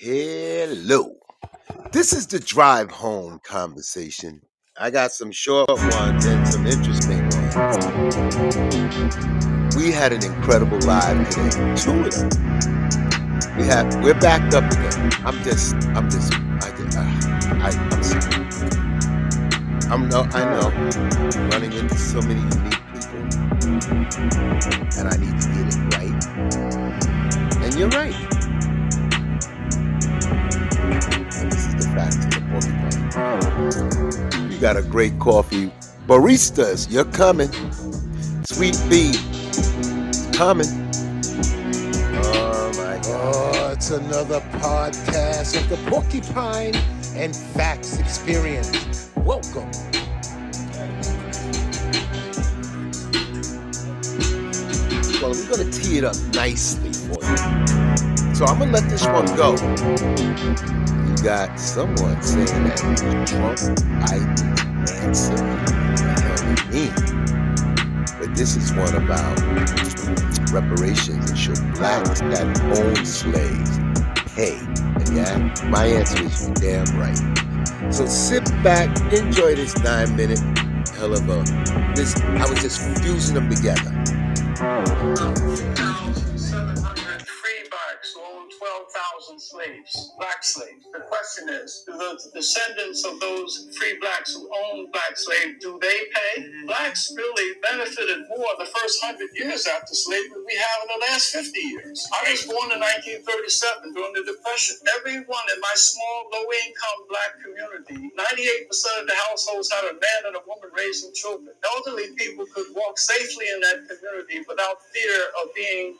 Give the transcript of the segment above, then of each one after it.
Hello. This is the drive home conversation. I got some short ones and some interesting ones. We had an incredible live today. Two of them. We have we're backed up again. I'm just I'm just I just uh, I I'm sorry. I'm no I know running into so many unique people and I need to get it right. And you're right. This is the facts the porcupine. You got a great coffee. Baristas, you're coming. Sweet Bee, coming. Oh my God. Oh, it's another podcast of the Porcupine and Facts Experience. Welcome. Well, we're gonna tee it up nicely for you. So I'm gonna let this one go. Got someone saying that Trump ID the hell mean? But this is one about reparations and should blacks that own slaves pay? And yeah, my answer is damn right. So sit back, enjoy this nine minute hell of a this I was just fusing them together. Slaves, black slaves. The question is, do the descendants of those free blacks who owned black slaves, do they pay? Mm-hmm. Blacks really benefited more the first 100 years after slavery than we have in the last 50 years. I was born in 1937 during the Depression. Everyone in my small, low-income black community, 98% of the households had a man and a woman raising children. Elderly people could walk safely in that community without fear of being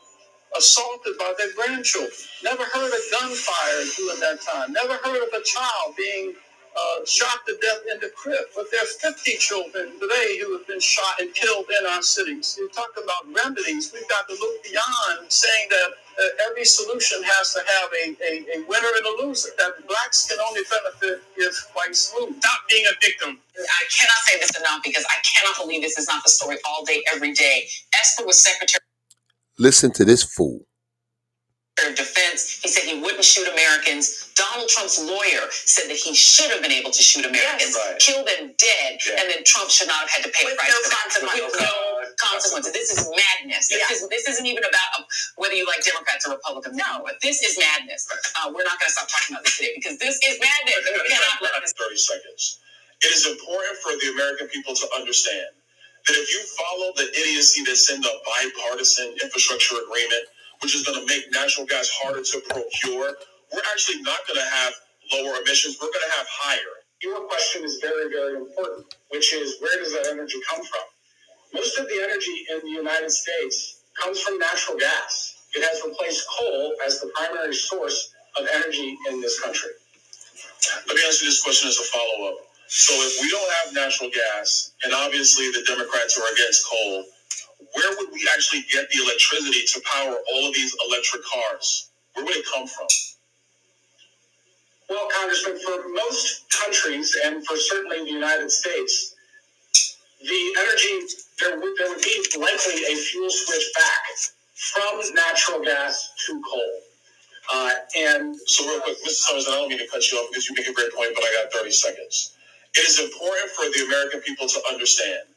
assaulted by their grandchildren. Never heard of gun fired during that time. Never heard of a child being uh, shot to death in the crib. But there are 50 children today who have been shot and killed in our cities. You talk about remedies. We've got to look beyond saying that uh, every solution has to have a, a, a winner and a loser. That blacks can only benefit if whites lose. Stop being a victim. I cannot say this enough because I cannot believe this is not the story all day, every day. Esper was Secretary Listen to this fool. of Defense. He said he wouldn't shoot Americans. Donald Trump's lawyer said that he should have been able to shoot Americans, Yes. Right. kill them dead, Yeah. and then Trump should not have had to pay a price no for that. consequences. With no consequences. This is madness. This, Yeah. is, this isn't even about whether you like Democrats or Republicans. No, but this is madness. Uh, we're not going to stop talking about this today because this is madness. and We cannot let this 30 seconds. It is important for the American people to understand that if you follow the idiocy that's in the bipartisan infrastructure agreement, which is going to make natural gas harder to procure, we're actually not going to have lower emissions. We're going to have higher. Your question is very, very important, which is where does that energy come from? Most of the energy in the United States comes from natural gas. It has replaced coal as the primary source of energy in this country. Let me answer this question as a follow up. So, if we don't have natural gas, and obviously the Democrats are against coal, where would we actually get the electricity to power all of these electric cars? Where would it come from? Well, Congressman, for most countries and for certainly the United States, the energy, there would, there would be likely a fuel switch back from natural gas to coal. Uh, and So, real quick, Mr. Summers, I don't mean to cut you off because you make a great point, but I got 30 seconds. It is important for the American people to understand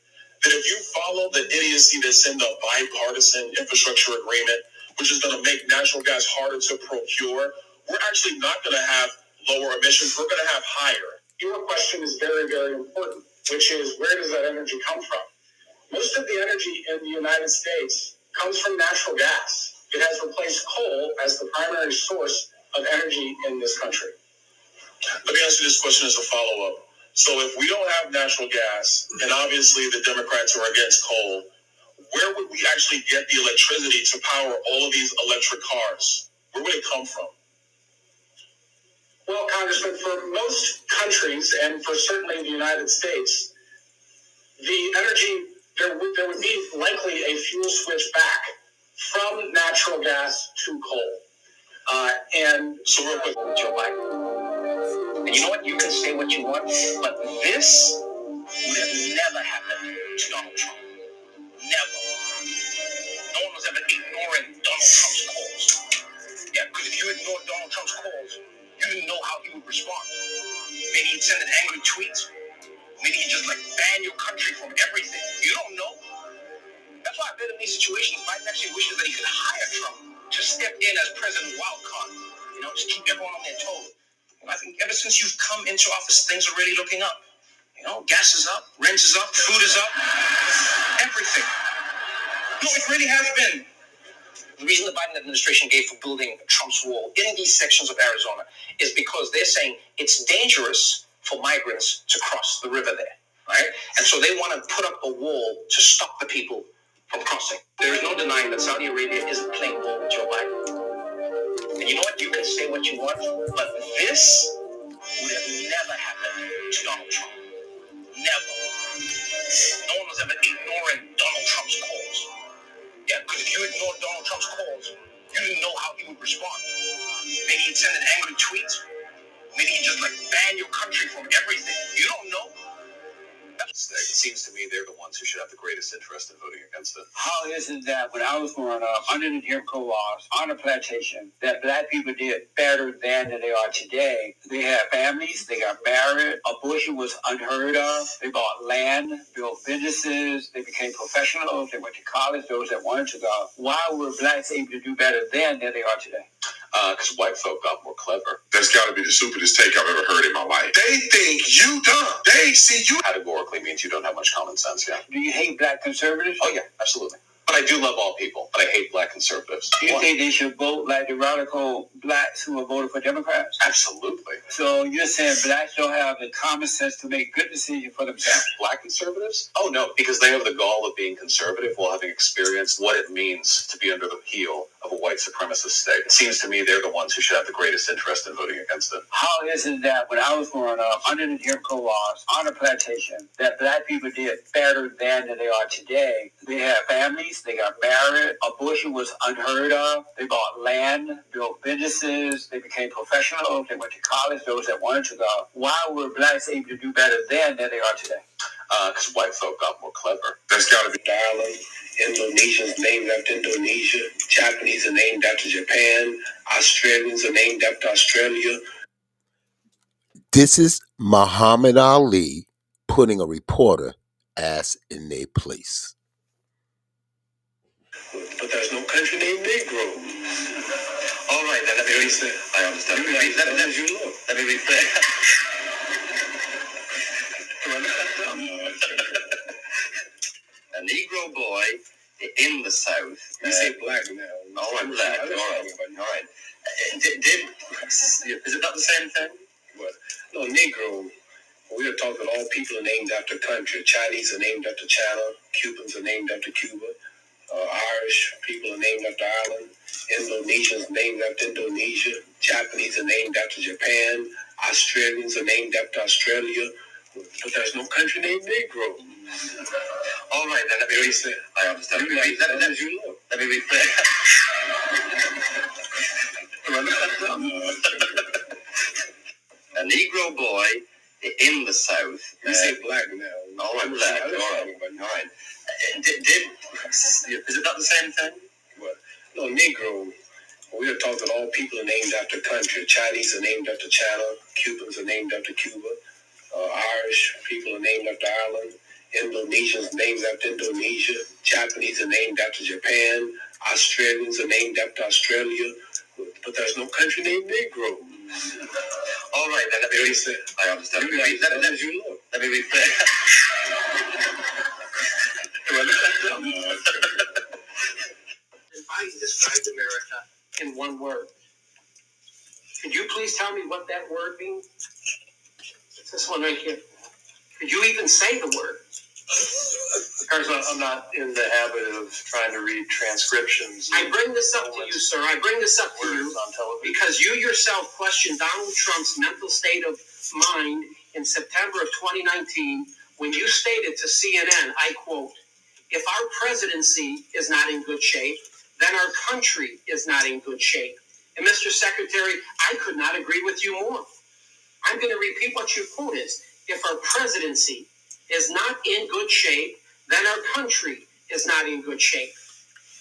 that if you follow the idiocy that's in the bipartisan infrastructure agreement, which is going to make natural gas harder to procure, we're actually not going to have lower emissions. We're going to have higher. your question is very, very important, which is where does that energy come from? Most of the energy in the United States comes from natural gas. It has replaced coal as the primary source of energy in this country. Let me answer this question as a follow up. So, if we don't have natural gas, and obviously the Democrats are against coal, where would we actually get the electricity to power all of these electric cars? Where would it come from? Well, Congressman, for most countries and for certainly the United States, the energy there would there would be likely a fuel switch back from natural gas to coal. Uh, and So, real quick, Joe Biden. And you know what? You can say what you want, but this would have never happened to Donald Trump. Never. No one was ever ignoring Donald Trump's calls. Yeah, because if you ignore Donald Trump's calls, you didn't know how he would respond. Maybe he'd send an angry tweet. Maybe he'd just like ban your country from everything. You don't know. That's why I bet in these situations, Biden actually wishes that he could hire Trump to step in as President Wildcard. You know, just keep everyone on their toes. I think ever since you've come into office, things are really looking up. You know, gas is up, rent is up, food is up, everything. No, it really has been. The reason the Biden administration gave for building Trump's wall in these sections of Arizona is because they're saying it's dangerous for migrants to cross the river there, right? And so they want to put up a wall to stop the people from crossing. There is no denying that Saudi Arabia isn't playing ball with Joe Biden. And you know what? You can say what you want, but this would have never happened to Donald Trump. Never. No one was ever ignoring Donald Trump's calls. Yeah, because if you ignored Donald Trump's calls, you didn't know how he would respond. Maybe he'd send an angry tweet. Maybe he'd just like ban your country from everything. You don't know. It seems to me they're the ones who should have the greatest interest in voting against it. How is it that when I was growing up under the Jim Crow laws on a plantation, that black people did better then than they are today? They had families, they got married, abortion was unheard of, they bought land, built businesses, they became professionals, they went to college, those that wanted to go. Why were blacks able to do better then than they are today? Because uh, white folk got more clever. That's got to be the stupidest take I've ever heard in my life. They think you dumb. They see you. Categorically means you don't have much common sense, yeah. Do you hate black conservatives? Oh, yeah, absolutely. But I do love all people, but I hate black conservatives. Do you Why? think they should vote like the radical blacks who are voting for Democrats? Absolutely. So you're saying blacks don't have the common sense to make good decisions for themselves? Black conservatives? Oh, no, because they have the gall of being conservative while having experienced what it means to be under the heel of a white supremacist state. It seems to me they're the ones who should have the greatest interest in voting against it. How is it that when I was growing up the Jim Crow laws on a plantation, that black people did better then than they are today? They had families, they got married, abortion was unheard of, they bought land, built businesses, they became professionals, they went to college, those that wanted to go. Why were blacks able to do better then than they are today? Because uh, white folk got more clever. That's got to be. Ireland. Indonesians named after Indonesia. Japanese are named after Japan. Australians are named after Australia. This is Muhammad Ali putting a reporter ass in their place. But there's no country named Negro. All right, then let me rephrase. I understand. Let me, re- let, let, As you look. let me rephrase. A Negro boy in the South. You uh, say black now. all right, black. All right, all right. Uh, Did, did is it not the same thing? What? No, Negro. We are talking all people are named after country. Chinese are named after China. Cubans are named after Cuba. Uh, Irish people are named after Ireland. Indonesians named after Indonesia. Japanese are named after Japan. Australians are named after Australia. But there's no country named Negro. All right, then let me rephrase. I understand. Let me, re- let, let, you let me rephrase. A Negro boy in the South. You uh, say black now. all right, black. All right, all right. Uh, Did, did is it not the same thing? What? No, Negro. We are talking all people are named after country. Chinese are named after China. Cubans are named after Cuba. Uh, Irish people are named after Ireland. Indonesians named after Indonesia. Japanese are named after Japan. Australians are named after Australia. But there's no country named Negro. All right, then let me You I understand. you Let me, let, let, as you look. let me rephrase. Biden described America in one word. Could you please tell me what that word means? It's this one right here. Could you even say the word? I'm not in the habit of trying to read transcriptions I bring this up to you, sir. I bring this up to you because you yourself questioned Donald Trump's mental state of mind in September of 2019 when you stated to CNN, I quote, if our presidency is not in good shape, then our country is not in good shape. And Mr. Secretary, I could not agree with you more. I'm going to repeat what your quote is. If our presidency is not in good shape, then our country is not in good shape.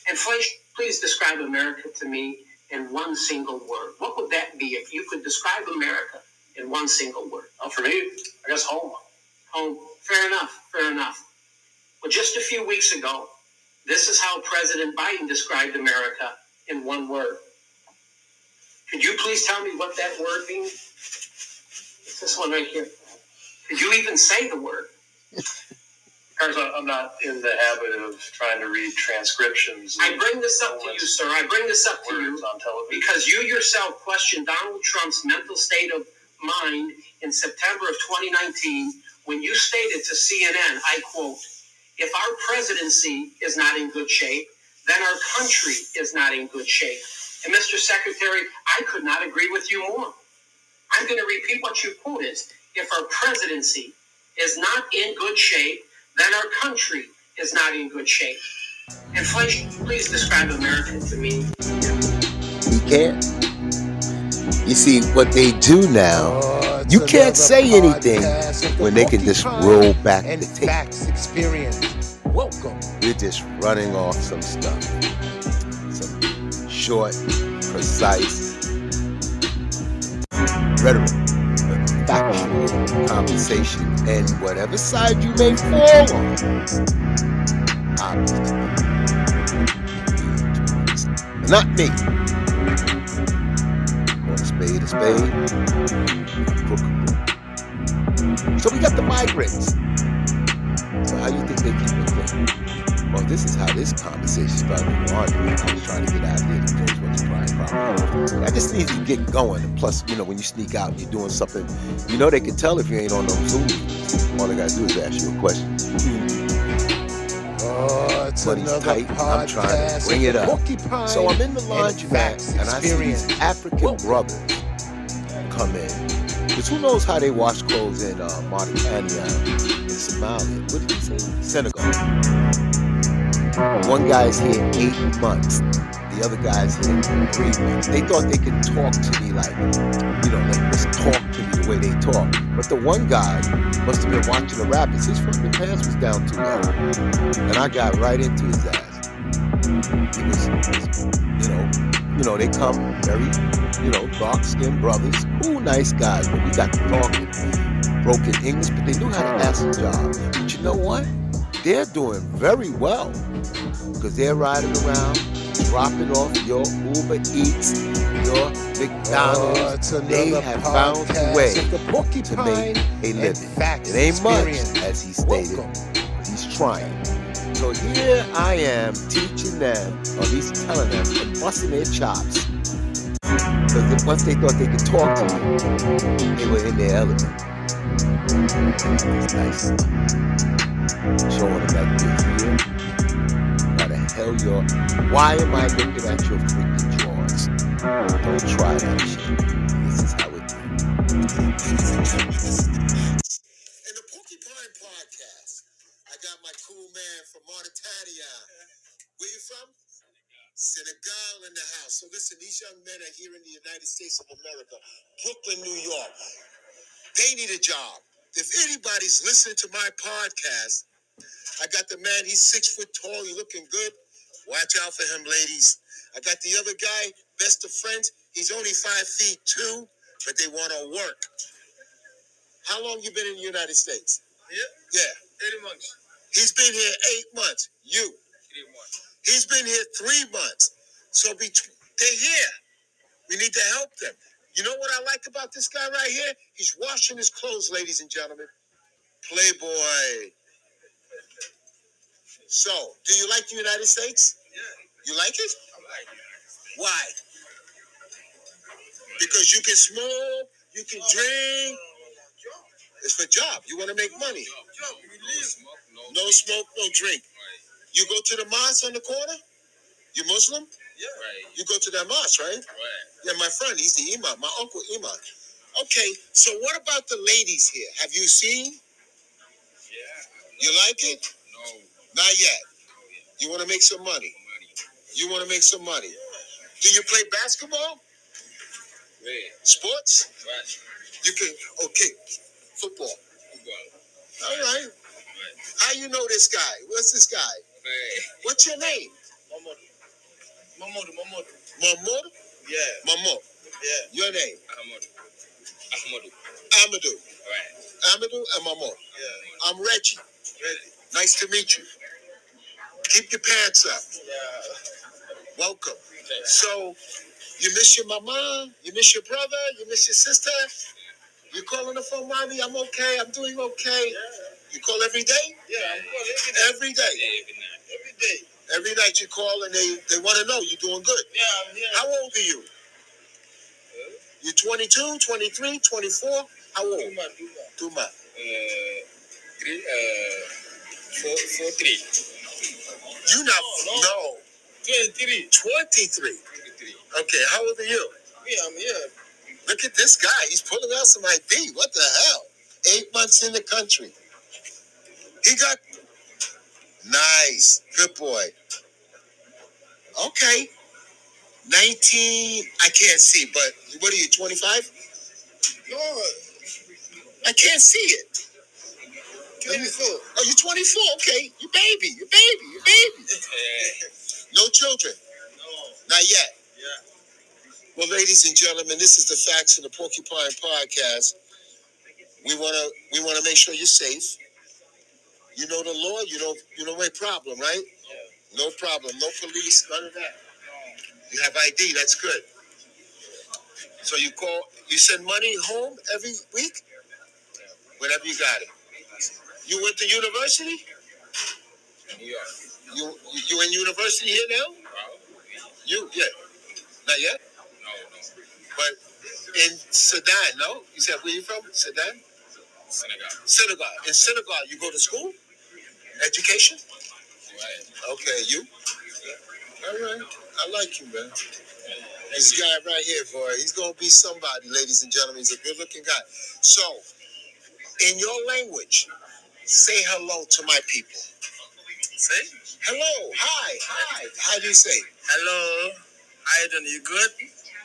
And please, please describe America to me in one single word, what would that be if you could describe America in one single word? Oh, for me, I guess home. Home. Fair enough. Fair enough. Well, just a few weeks ago, this is how President Biden described America in one word. Could you please tell me what that word means? It's this one right here. Could you even say the word? I'm not in the habit of trying to read transcriptions. I bring this up to you, sir. I bring this up to you on television. because you yourself questioned Donald Trump's mental state of mind in September of 2019 when you stated to CNN, I quote, if our presidency is not in good shape, then our country is not in good shape. And Mr. Secretary, I could not agree with you more. I'm going to repeat what you quoted. If our presidency is not in good shape, then our country is not in good shape. Inflation, please describe America to me. He can't. You see, what they do now, you can't say anything when they can just roll back the tape. Experience. Welcome. You're just running off some stuff. Some short, precise rhetoric, factual conversation, and whatever side you may fall on. Obviously. Not me. Call a spade a spade. So we got the migrants. So how do you think they keep it going? Well, this is how this conversation started on. I was trying to get out of here to close what's prime property. I just need to get going. And plus, you know, when you sneak out and you're doing something, you know they can tell if you ain't on no Zoom. All they gotta do is ask you a question. Oh, it's But he's tight. I'm trying to bring it up. So I'm in the and Facts laundromat and I see these. African brothers come in. Because who knows how they wash clothes in uh, Mauritania and Somalia? What did he say? Senegal. One guy's here eight months. The other guy's here three months. They thought they could talk to me like, you know, like just talk to me the way they talk. But the one guy must have been watching the Rapids. His fucking pants was down too low. And I got right into his ass. He was, you know, you know, they come very, you know, dark skinned brothers. Ooh, nice guys. But we got to talking broken English, but they knew how to ask a job. But you know what? They're doing very well because they're riding around, dropping off your Uber Eats, your Oh, McDonald's. it's they have found a way to make a living. It ain't much, as he stated. Welcome. He's trying. So here I am teaching them, or at least telling them, and busting their chops. Because once they thought they could talk to me, they were in their element. It's nice. Showing them that you're here. Hell you're. Why am I looking at your freaking drawers? Don't try that shit. This is how it In the Porcupine Podcast, I got my cool man from Mauritania. Where you from? Senegal in the house. So listen, these young men are here in the United States of America, Brooklyn, New York. They need a job. If anybody's listening to my podcast, I got the man, he's six foot tall, he's looking good. Watch out for him, ladies. I got the other guy, best of friends. He's only five feet two, but they want to work. How long you been in the United States? Yeah, Yeah. 80 months. He's been here eight months. You. Three months. He's been here three months. So be they're here. We need to help them. You know what I like about this guy right here? He's washing his clothes, ladies and gentlemen. Playboy. So, do you like the United States? Yeah, You like it? I like it. Why? Because you can smoke, you can oh, drink. It's for job. You want to make money. Job. You live. Smoke, no. No smoke, no drink. You go to the mosque on the corner? You Muslim? Yeah. Right. You go to that mosque, right? Right. Yeah, my friend, he's the imam, my uncle imam. Okay, so what about the ladies here? Have you seen? Yeah. You like it? No. Not yet. No. Yeah. You want to make some money. Money. You want to make some money. Yeah. Do you play basketball? Red. Sports? Right. You can. Okay, football. Football. All right. Right. How you know this guy? What's this guy? Right. What's your name? Mamodu. Mamodu. Mahmoud? Yeah. Mamo. Yeah. Your name? Ahmadu. Ahmadu. Amadou. Right. Amadou and Mamo. Yeah. I'm Reggie. Reggie. Nice to meet you. Keep your pants up. Yeah. Welcome. So, you miss your mama? You miss your brother? You miss your sister? You calling the phone, mommy? I'm okay. I'm doing okay. Yeah. You call every day? Yeah, I'm calling Every every day. day. Yeah. Every day. Every night you call and they, they want to know you're doing good. Yeah, I'm here. How old are you? You're 22, 23, 24? How old? Duma, Duma. Duma. Uh, three, uh, four, four, three. You not, No, no. 23. 23. 23. Okay, how old are you? Yeah, I'm here. Look at this guy. He's pulling out some ID. What the hell? Eight months in the country. He got nice. Good boy. Okay. 19. I can't see, but what are you, 25? No, I can't see it. 24. Oh, you're 24. Okay. You baby. You baby. You baby. No children. no. Not yet. Yeah. Well, ladies and gentlemen, this is the Facts of the Porcupine Podcast. We wanna we wanna make sure you're safe. You know the law. You don't you don't problem, right? No problem. No police. None of that. You have ID. That's good. So you call. You send money home every week. Whenever you got it. You went to university. New York. You you, you in university here now? You yeah. Not yet. No, no. But in Sudan, no? You said where you from? Sudan? Senegal. Senegal. In Senegal, you go to school? Education? Okay, you? All right. I like you, man. This guy right here, boy, he's gonna be somebody, ladies and gentlemen. He's a good looking guy. So, in your language, say hello to my people. Say. Hello, hi, hi. How do you say? Hello. How you doing? You good?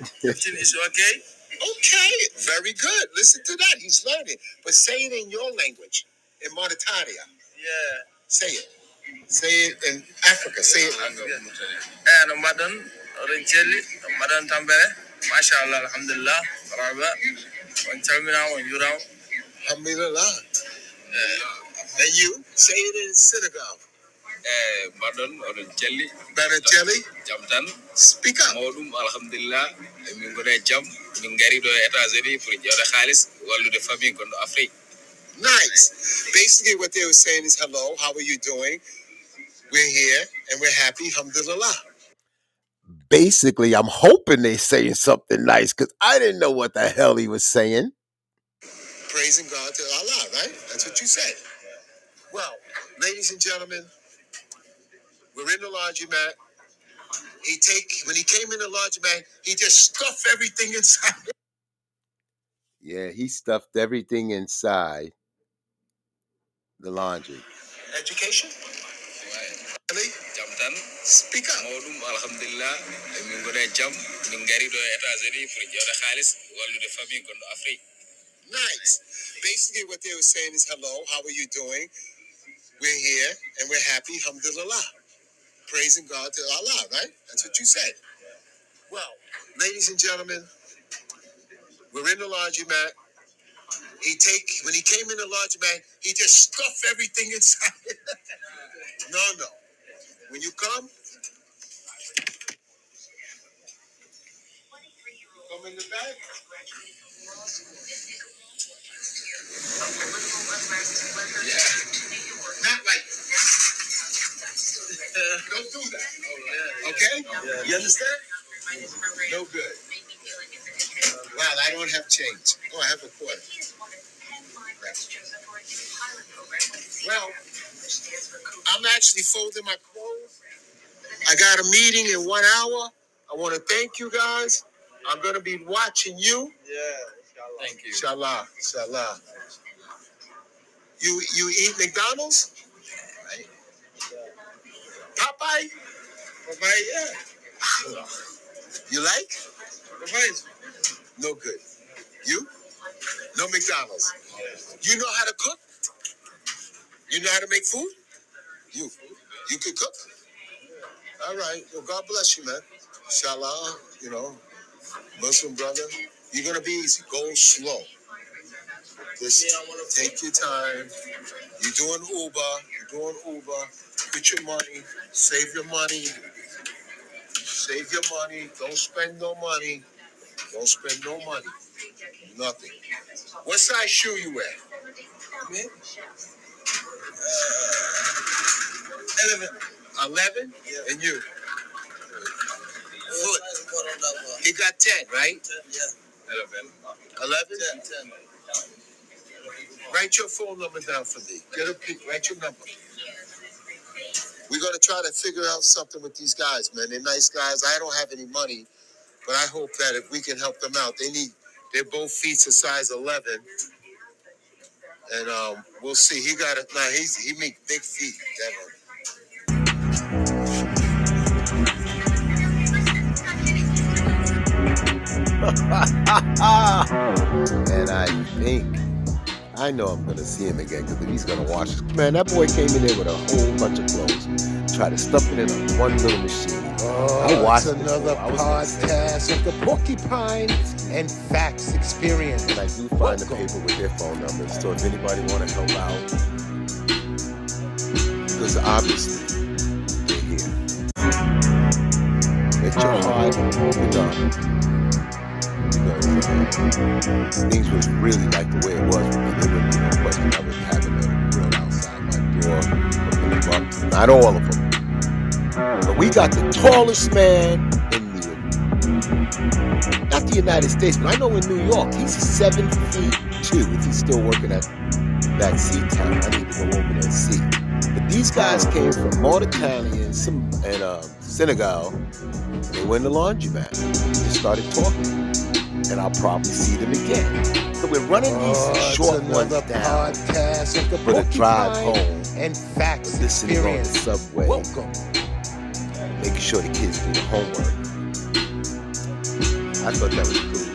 Everything is okay? Okay, very good. Listen to that. He's learning. But say it in your language, in Mauritania. Yeah. Say it. Say it in Africa. Say it. Eh, no madan, oɗon celli, madan tambere. Mashallah, alhamdulillah, raba. On calminama, on jurama. Alhamdulillah. And you say it in Senegal. Eh, mbaɗon, oɗon celli. Better Jelly, Jam tan. speak up. mawɗum alhamdulillah min gona e jaam min gari ɗo e états unis pour ƴewde haalis wallude famille gonɗo afrique Nice. Basically, what they were saying is, hello, how are you doing? We're here and we're happy. Alhamdulillah. Basically, I'm hoping they're saying something nice because I didn't know what the hell he was saying. Praising God to Allah, right? That's what you said. Well, ladies and gentlemen, we're in the laundromat. He take when he came in the laundromat, he just stuffed everything inside. Yeah, he stuffed everything inside the laundry. Education? Really? jam tan Speak up. mawɗum alhamdulillah min gona e jaam min gari ɗo états unis pour ƴewde haalis wallude famille gonɗo afrique Nice. Basically, what they were saying is, hello, how are you doing? We're here and we're happy. Alhamdulillah. Praising God to Allah, right? That's what you said. Well, ladies and gentlemen, we're in the laundromat. He take when he came in the laundromat, he just stuffed everything inside. no, no. When you come, come in the back. Not like don't do that. Okay? You understand? No good. I don't have change. Oh, I have a quarter. Well, I'm actually folding my clothes. I got a meeting in one hour. I want to thank you guys. I'm gonna be watching you. Yeah, thank you. Inshallah. Inshallah. You you eat McDonald's? Right. Popeye? Bye-bye, yeah. You like? Bye-bye. No good. You? No McDonald's. You know how to cook? You know how to make food? You. You can cook? All right. Well, God bless you, man. Shalom, you know, Muslim brother, you're gonna be easy. Go slow. Just take your time. You're doing Uber. You're doing Uber. Put your money. Save your money. Save your money. Don't spend no money. Don't spend no money. Nothing. What size shoe you wear? Me? Eleven. Eleven? Yeah. And you? Foot. He got ten, right? Yeah. Eleven. Eleven? 10, 10. Write your phone number down for me. Get a pic. Write your number. We're gonna try to figure out something with these guys, man. They're nice guys. I don't have any money, but I hope that if we can help them out, they need. They're both feet to size eleven, and um, we'll see. He got it. Nah, he's he make big feet. One. and I think I know I'm gonna see him again because he's gonna watch. Man, that boy came in there with a whole bunch of clothes, tried to stuff it in one little machine. I watched it's another. Podcast of the Porcupine and Facts Experience. and I do find the paper with their phone numbers. So if anybody want to help out, because obviously they're here. Let your heart up. Because uh, things was really like the way it was for me. There wouldn't be no question I would have a girl outside my door, hooking them up. Not all of them. We got the tallest man in the not the United States, but I know in New York, he's seven feet two. If he's still working at that sea town, I need to go over there and see. But these guys came from Mauritania and some and uh, Senegal. They went to the laundromat. Just started talking, and I'll probably see them again. So we're running these Oh, short ones down podcast of the for the drive home. and Facts Listening on the Experience. subway, Welcome. Making sure the kids do the homework. I thought that was cool.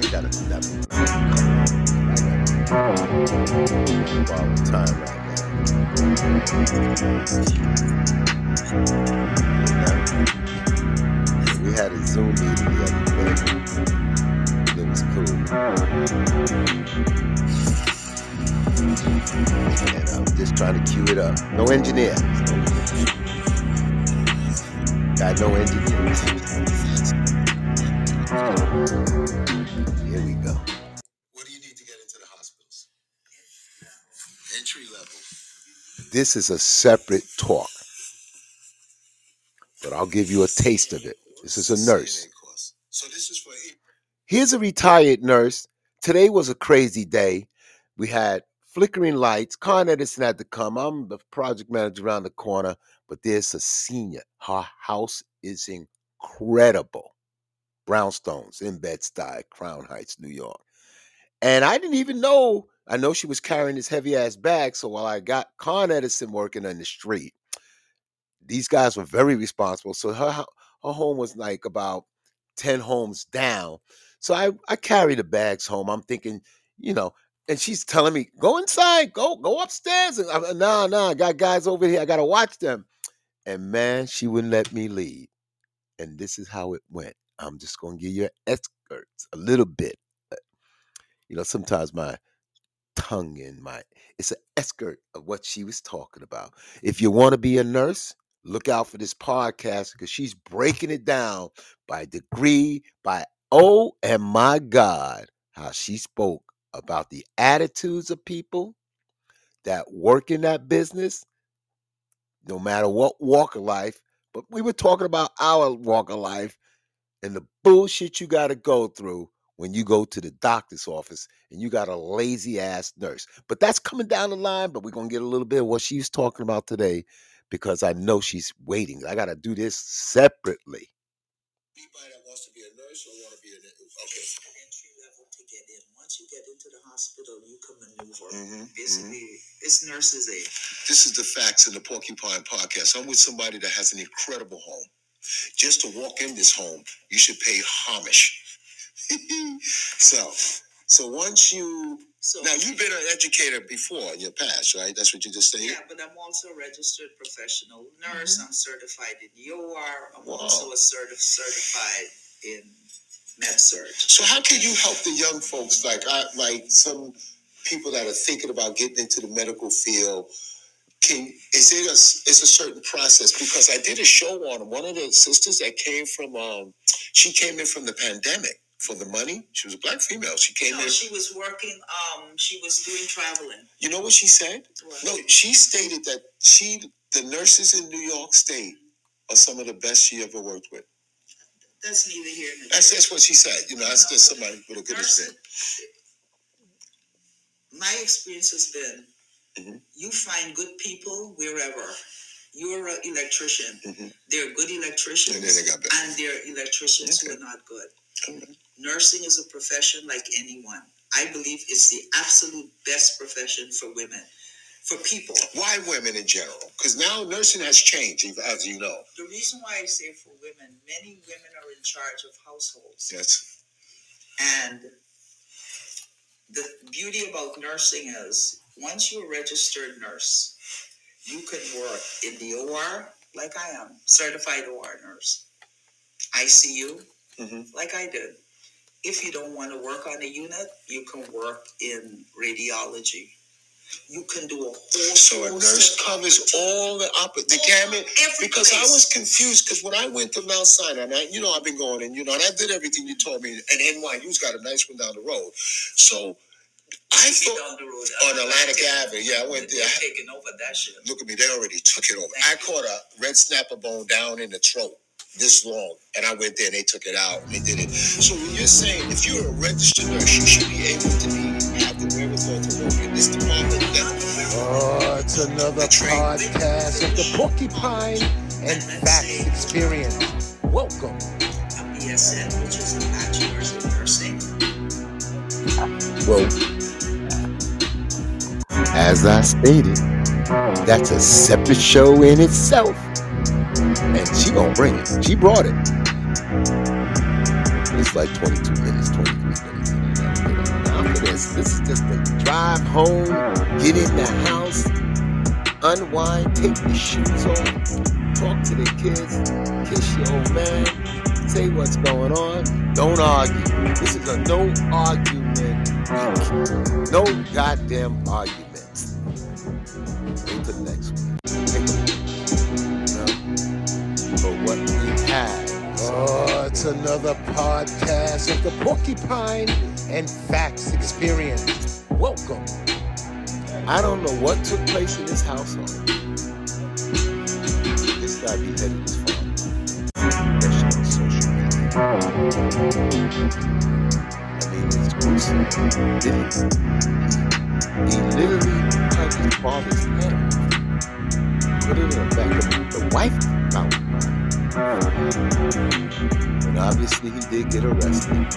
They gotta do that. I gotta borrow time right now. We had a Zoom meeting the other day. It was cool. And I'm just trying to cue it up. No engineer. Got no engineers. Here we go. What do you need to get into the hospitals? Entry level. This is a separate talk, but I'll give you a taste of it. This is a nurse. So this is for. Here's a retired nurse. Today was a crazy day. We had flickering lights. Con Edison had to come. I'm the project manager around the corner, but there's a senior. Her house is incredible. Brownstones in Bed-Stuy, Crown Heights, New York. And I didn't even know. I know she was carrying this heavy ass bag. So while I got Con Edison working on the street, these guys were very responsible. So her her home was like about 10 homes down. So I, I carry the bags home. I'm thinking, you know, and she's telling me, go inside, go, go upstairs. And I'm nah, nah, I got guys over here. I gotta watch them. And man, she wouldn't let me leave. And this is how it went. I'm just gonna give you an excerpt, a little bit. You know, sometimes my tongue and my it's an excerpt of what she was talking about. If you want to be a nurse, look out for this podcast because she's breaking it down by degree, by oh and my God, how she spoke about the attitudes of people that work in that business, no matter what walk of life. But we were talking about our walk of life and the bullshit you got to go through when you go to the doctor's office and you got a lazy ass nurse. But that's coming down the line. But we're going to get a little bit of what she's talking about today because I know she's waiting. I got to do this separately. Anybody that wants to be a nurse or want to be a okay. Once you get into the hospital, you can maneuver. Mhm, Basically, it's nurses aide. This is the facts in the Porcupine Podcast. I'm with somebody that has an incredible home. Just to walk in this home, you should pay homage. so, so once you So now you've been an educator before in your past, right? That's what you just stated. yeah, but I'm also a registered professional nurse. I'm certified in EOR. I'm Mm-hmm. Wow. also a certi- certified in med surg. So how can you help the young folks like I like some people that are thinking about getting into the medical field? Can is it a it's a certain process? Because I did a show on one of the sisters that came from um she came in from the pandemic for the money. She was a black female. She came No, in. she was working. Um, she was doing traveling. You know what she said? What? No, she stated that she the nurses in New York State are some of the best she ever worked with. That's neither here nor That's there. that's what she said. You know, that's just somebody with a good Nursing- experience. My experience has been, Mhm. you find good people wherever. You're an electrician. Mhm. There are good electricians, And then they got bad. and there are electricians who are not good. Nursing is a profession like anyone. I believe it's the absolute best profession for women, for people. Why women in general? Because now nursing has changed, as you know. The reason why I say for women, many women are in charge of households. Yes. And the beauty about nursing is once you're a registered nurse, you can work in the OR like I am, certified OR nurse, ICU Mhm. like I did. If you don't want to work on a unit, you can work in radiology. You can do a whole So a host nurse of covers all the op- the gamut. every Because I was confused because when I went to Mount Sinai, and I, you know, I've been going and you know, and I did everything you told me, and NYU's got a nice one down the road. So I Get thought down the road. on Atlantic Avenue, yeah, I went there. They're taking over that shit. Look at me, they already took it over. I caught a red snapper bone down in the throat this long, and I went there and they took it out and they did it. So when you're saying if you're a registered nurse, you should be able to be have the wherewithal to work in this department. That, it's another podcast of the Porcupine and Facts Experience. Welcome. A BSN, which is a bachelor's in nursing. Well, as I stated, that's a separate show in itself. And she gonna bring it. She brought it. It's like 22 minutes, 23 minutes. Now for this, this is just a drive home, get in the house, unwind, take the shoes off, talk to the kids, kiss your old man, say what's going on. Don't argue. This is a no argument week. No goddamn arguments. Wait till next you for what we have. Oh, it's another podcast of the Porcupine and Facts Experience. Welcome. I don't know what took place in this household. This guy beheaded his father. I mean, it's gruesome. Did he? He literally cut his father's head. Put it in the back of the wife found And obviously he did get arrested.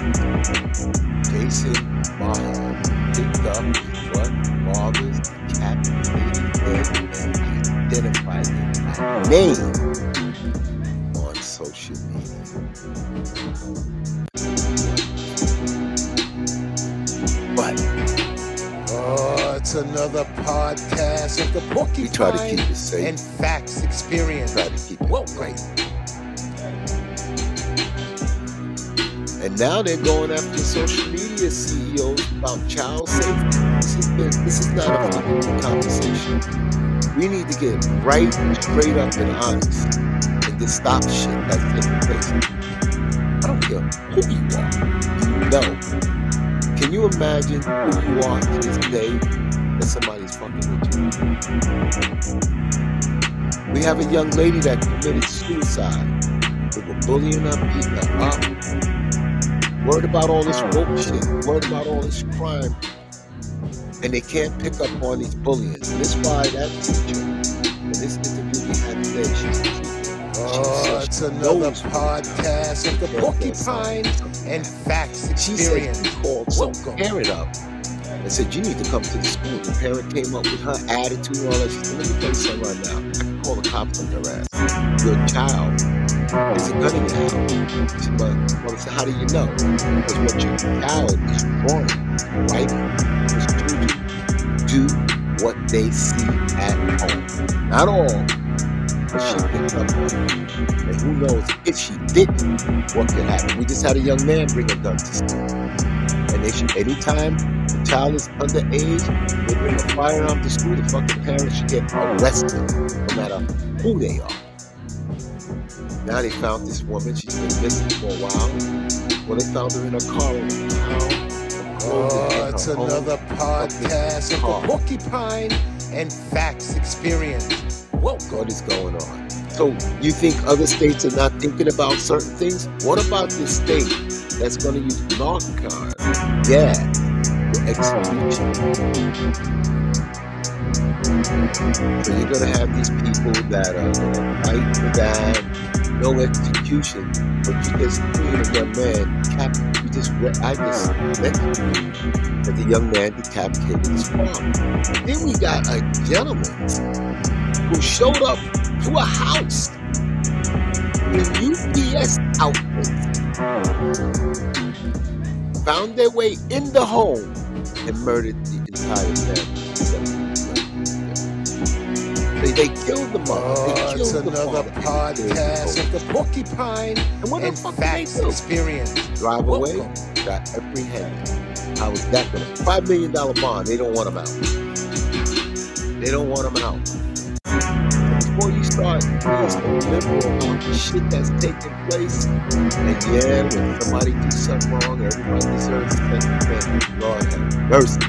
Jason Mahal picked up what? Father's head and identified name on social media. But Oh, it's another podcast of the we try to keep it safe. and Facts Experience. try to keep it right. And now they're going after social media CEOs about child safety. This been this is not a flippant conversation. We need to get right, straight up, and honest, and just stop shit that's taking place. I don't care who you are. You know. Can you imagine who you are to this day that somebody's fucking with you? We have a young lady that committed suicide. They were bullying her, beating her up. Worried about all this woke shit. Worried about all this crime. And they can't pick up on these bullying. And this why that teacher, in this interview we had today, she's. Oh, it's another podcast of the Porcupine and Facts She said Experience. called some Welcome. parent up and said, You need to come to the school. The parent came up with her attitude and all that. She said, Let me tell you something right now. I can call the cops on your ass. Your child is a gun in said, But well, said, How do you know? Because what your child is drawing, writing, is children do what they see at home. Not all, but she picked up on it. And who knows if she didn't, what could happen? We just had a young man bring a gun to school. And they should, anytime the child is underage, they bring a firearm to school, the fucking parents should get arrested, no matter who they are. Now they found this woman, she's been missing for a while. Well, they found her in a car in a town. Oh, it's another podcast of the Porcupine and Facts Experience. What is going on? So you think other states are not thinking about certain things? What about this state that's going to use narcon, gas, for execution? So you're going to have these people that are going to fight for that, no execution, but you just freed a young man, cap, you just, I just read that the young man decapitated his father. Then we got a gentleman who showed up to a house in UPS outfit, found their way in the home, and murdered the entire family. They, killed the mother. Oh, they it's the another father. podcast the of the Porcupine And what the and fuck did they Facts? Experience. drive away, got apprehended. How is that going to? Five million dollar bond. They don't want him out. They don't want him out. Before you start liberal the shit that's taking place, and yeah, when somebody do something wrong, everybody deserves to take Lord have mercy.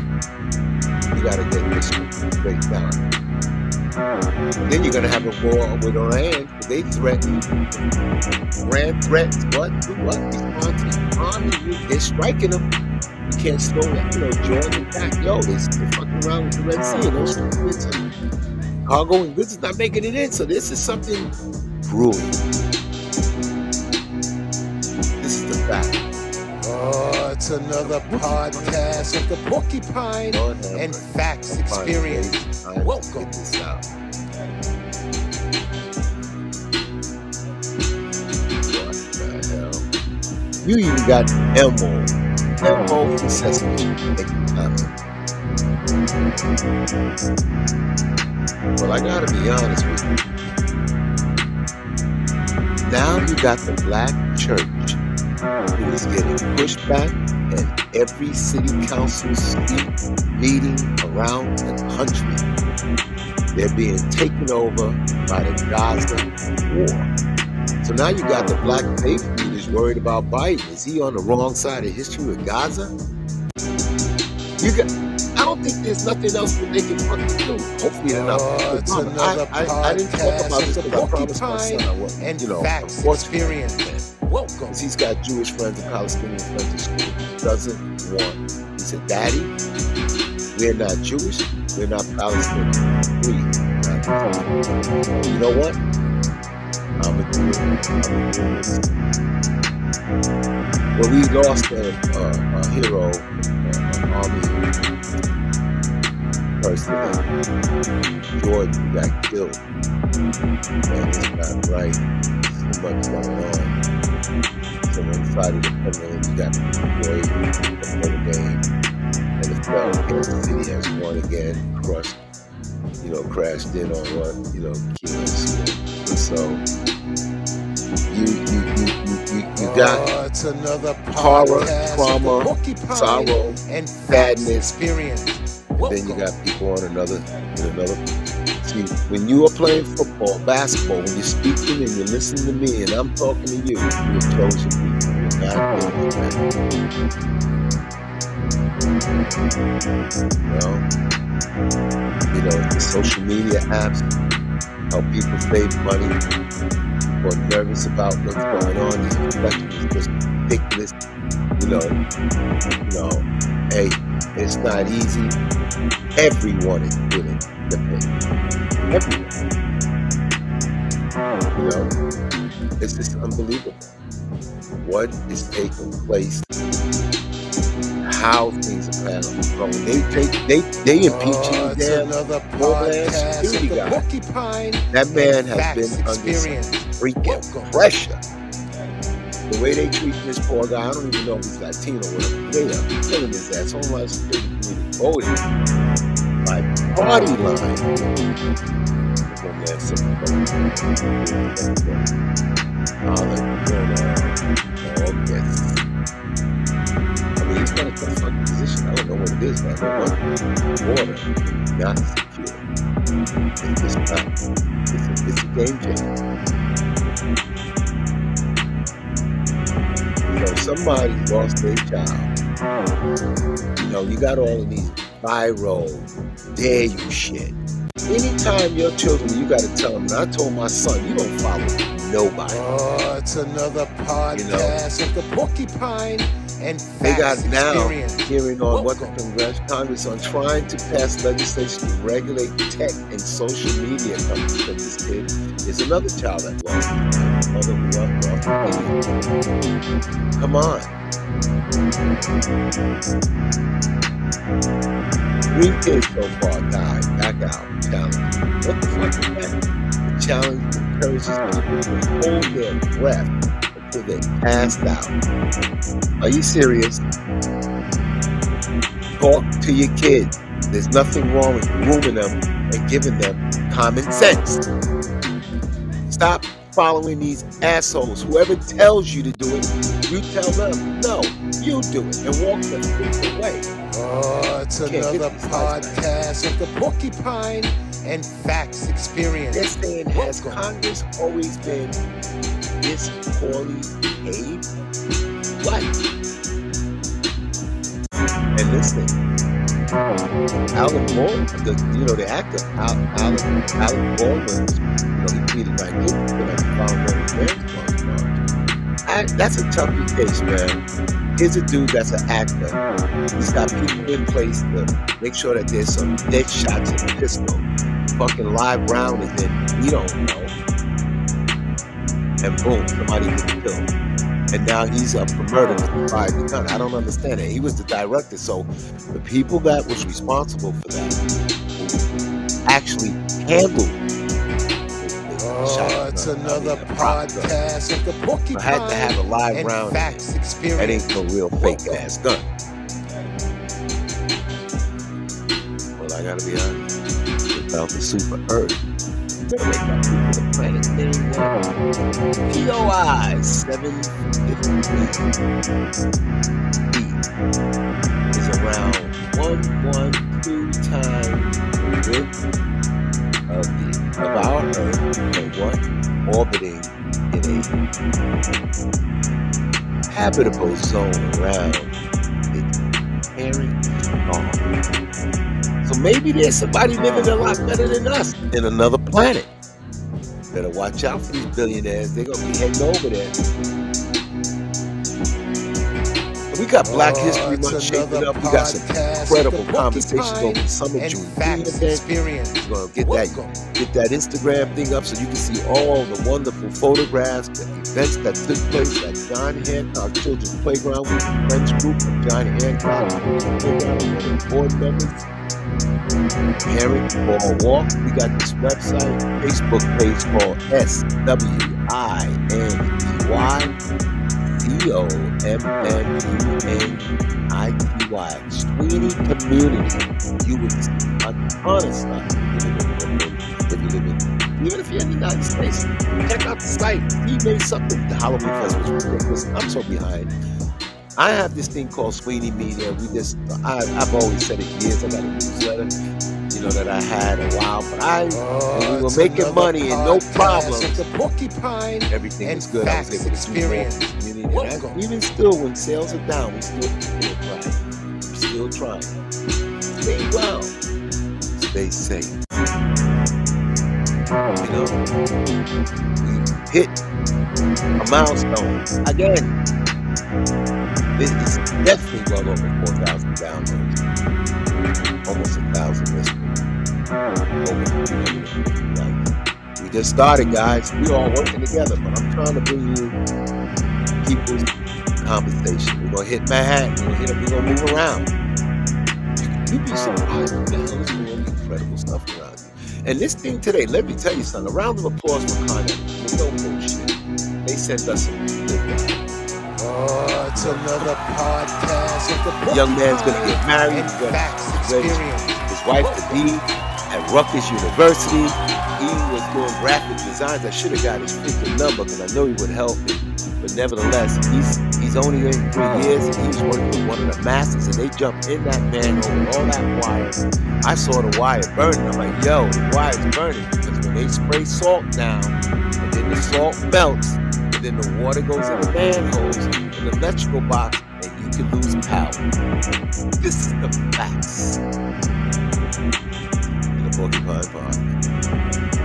You gotta get this straight down. Then you're gonna have a war with Iran. They threaten, Iran threats what? What? To army. you- They're striking them. You can't slow that. You know, Jordan back. Yo, they they're fucking around with the Red Sea. Those are, cargo and goods is not making it in. So this is something brewing. This is the fact. Oh, it's another podcast of the Porcupine and. Facts Experience. Welcome. This out. What the hell? You even got Elmo. Elmo from Sesame Street. Well, I gotta be honest with you. Now you got the black church who is getting pushed back every city council seat meeting around the country. They're being taken over by the Gaza war. So now you got the black faith leaders worried about Biden. Is he on the wrong side of history with Gaza? You got. I don't think there's nothing else that they can fucking do. Hopefully they're not. Another I, I, I didn't talk about this the because I promised my son I wasn't. and you know, Facts Experience. Welcome. because he's got Jewish friends and Palestinian friends in school. He doesn't want. He said, "Daddy, we're not Jewish. We're not Palestinian. Please, not you know what? I'm a Jew. I'm a Jew. Well, we lost a, a, a hero, an army person, Jordan, got killed. And it's not right. So much going on. So on Friday the 20th, you got Detroit, the Notre Dame, NFL, Kansas City has won again, crushed, you know, crashed in on what, you know, Keelan So, you, you, you, you, you, you got Oh, it's another horror, podcast trauma, of the Porcupine sorrow, and Facts sadness. Experience. then you got people on another, in another. See, when you are playing football, basketball, when you're speaking and you're listening to me and I'm talking to you, you're chosen people. You're not that. Well, you know, the social media apps help people save money. Are nervous about what's going on. The infection just ridiculous. You know, you know, hey, it's not easy. Everyone is feeling the pain. Everyone. You know, it's just unbelievable what is taking place, how things are going. They they they they impeach Oh, damn another podcast Security guy. That man has been under freaking pressure. The way they treat this poor guy, I don't even know if he's Latino or whatever. They are killing his ass. Security committee voted by party line. man. All guests. I mean, he's got a tough fucking position. I don't know what it is, but I water got secure. It's just not. It's a, it's a game changer. Know, somebody lost their child. You know, you got all of these viral dare you shit. Anytime your children, you got to tell them. And I told my son, you don't follow nobody. Oh, it's another podcast of the Porcupine and They got now hearing on what the Congress, Congress on trying to pass legislation to regulate tech and social media companies. But this kid is another child that lost his mother who lost lost her baby. Come on. Three kids so far died. Back out. Challenge. What the fuck is that? The challenge encourages people to hold their breath they passed out. Are you serious? Talk to your kids. There's nothing wrong with grooming them and giving them common sense. Stop following these assholes. Whoever tells you to do it, you tell them, no, you do it and walk the freak away. Oh, it's another podcast of the Porcupine and Facts Experience. They're saying, has Congress always been this poorly behaved? What? And listen, Alan Moore, the you know the actor, Al, Alan Alan Baldwin, you know he pleaded not guilty to that involuntary manslaughter charge. I, that's a toughy case, man. Here's a dude that's an actor. He's got people in place to make sure that there's some dead shots in the pistol. Fucking live round and then we don't know. And boom, somebody gets killed. And now he's up for murder with fired the gun. I don't understand it. He was the director, so the people that was responsible for that actually handled Oh, it's another podcast of the Porcupine I had to have a live round. Facts experience. That ain't no real fake ass gun. Well, I gotta be honest. Without the super earth. You better wake up people the planet. POI 753 is around 112 times the width of, the, of our Earth and what? Orbiting in a habitable zone around its parent star. So maybe there's somebody living a lot better than us in another planet. Better watch out for these billionaires. They're gonna be heading over there. We got Black Oh, History Month shaping up. We got some incredible conversations over the summer June. Experience. We're gonna get that get that Instagram thing up so you can see all the wonderful photographs, the events that took place at John Hancock Children's Playground with the French group of John Hancock Children's Playground and one board members. Parent for a walk. We got this website, Facebook page called S W I N E Y C O M M U N I T Y. Swiney Community. You would see a ton of stuff even if you're in the United States. Check out the site. He made something. The Halloween Fest was ridiculous. I'm so behind. I have this thing called Swiney Media. We just, I, I've always said it years. I got a newsletter, you know, that I had a while, but I, when we were Oh, making money and no of the Porcupine everything was good. I was able to Experience. I, even still, when sales are down, we still still trying. Still trying. Stay well. Stay safe. You know, we hit a milestone again. This is definitely well over 4,000 downloads. Almost a thousand listeners. Over 350 likes. We just started, guys. We all working together, but I'm trying to bring you people's conversation. We're gonna hit Manhattan. We're gonna hit. We're gonna move around. You'd be surprised what the hell is doing incredible stuff around you. And this thing today, let me tell you something. A round of applause for Connex. No bullshit. They sent us some good guys. Oh, it's another podcast the young man's gonna get married. He's gonna his wife to be at Rutgers University. he was doing graphic designs. I should have got his freaking number because I know he would help me. But nevertheless, he's he's only in three years and he was working with one of the masters and they jumped in that manhole with all that wire. I saw the wire burning. I'm like, yo, the wire's burning because when they spray salt down and then the salt melts then the water goes in the manholes the electrical box and you can lose power. This is the facts. The Porcupine Pod.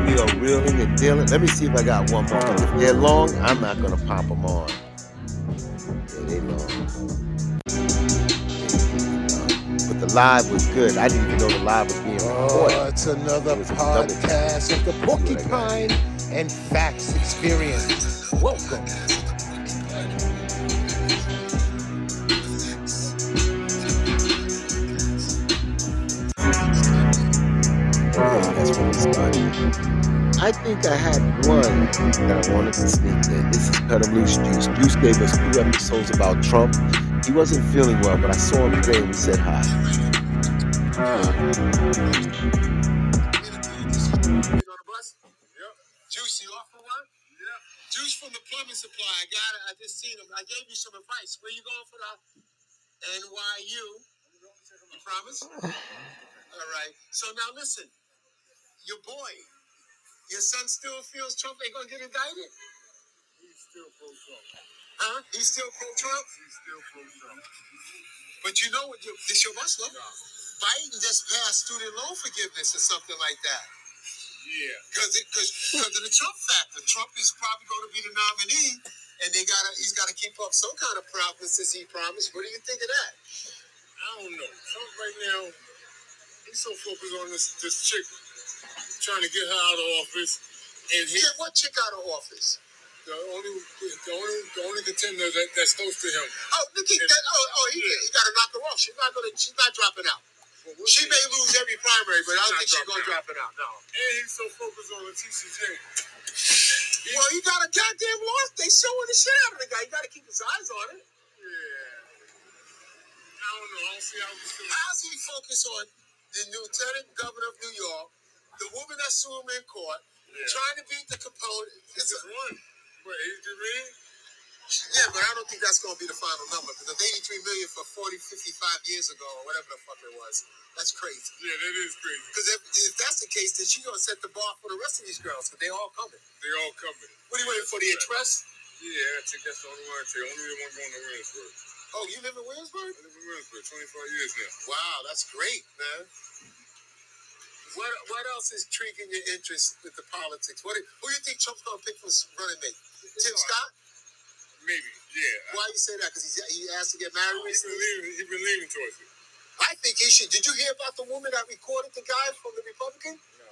We are reeling and dealing. Let me see if I got one more. If they're long, I'm not gonna pop them on. Yeah, they long. But the live was good. I didn't even know the live was being recorded. Oh, it's another It was a double podcast of the Porcupine and Facts Experience. Welcome. I think I had one that I wanted to sneak in. This is Cut 'em Loose Juice. Juice gave us two episodes about Trump. He wasn't feeling well, but I saw him today and we said hi. From the plumbing supply. I got it. I just seen him. I gave you some advice. Where you going for the NYU? You promise? All right. So now listen. Your boy, your son still feels Trump ain't gonna get indicted? He's still pro-Trump. Huh? He's still pro-Trump? He's still pro-Trump. But you know what? You, this your muscle. Biden just passed student loan forgiveness or something like that. Yeah. Because because of the Trump factor. Trump is probably going to be the nominee, and they gotta he's got to keep up some kind of promises he promised. What do you think of that? I don't know. Trump right now, he's so focused on this this chick trying to get her out of office, and he Get what chick out of office? the only the only the only contender that, that's close to him. Oh, at that! Oh, oh, he, he got to knock her off. She's not gonna. She's not dropping out. She may lose every primary, but I don't think she's gonna drop it out. No. And he's so focused on Letitia James. Well, he got a goddamn loss. They showing the shit out of the guy. You got to keep his eyes on it. Yeah. I don't know. I don't see how he's still. How's he focus on the lieutenant governor of New York, the woman that sued him in court, Yeah. trying to beat the Capone? He It's just a, won. What, 83 million? Yeah, but I don't think that's going to be the final number because 83 million for 40, 55 years ago or whatever the fuck it was. That's crazy. Yeah, that is crazy. Because if, if that's the case, then she's going to set the bar for the rest of these girls because they all coming. They all coming. What are you waiting for? The Express? Yeah, I think that's the only one I take. Only the one going to Williamsburg. Oh, you live in Williamsburg? I live in Williamsburg 25 years now. Wow, that's great, man. What what else is intriguing your interest with the politics? What who do you think Trump's gonna pick for running mate? Tim Scott? Maybe, yeah. Why you say that? Because he asked to get married He's been recently. leaning, he been leaning towards it. I think he should. Did you hear about the woman that recorded the guy from the Republican? No.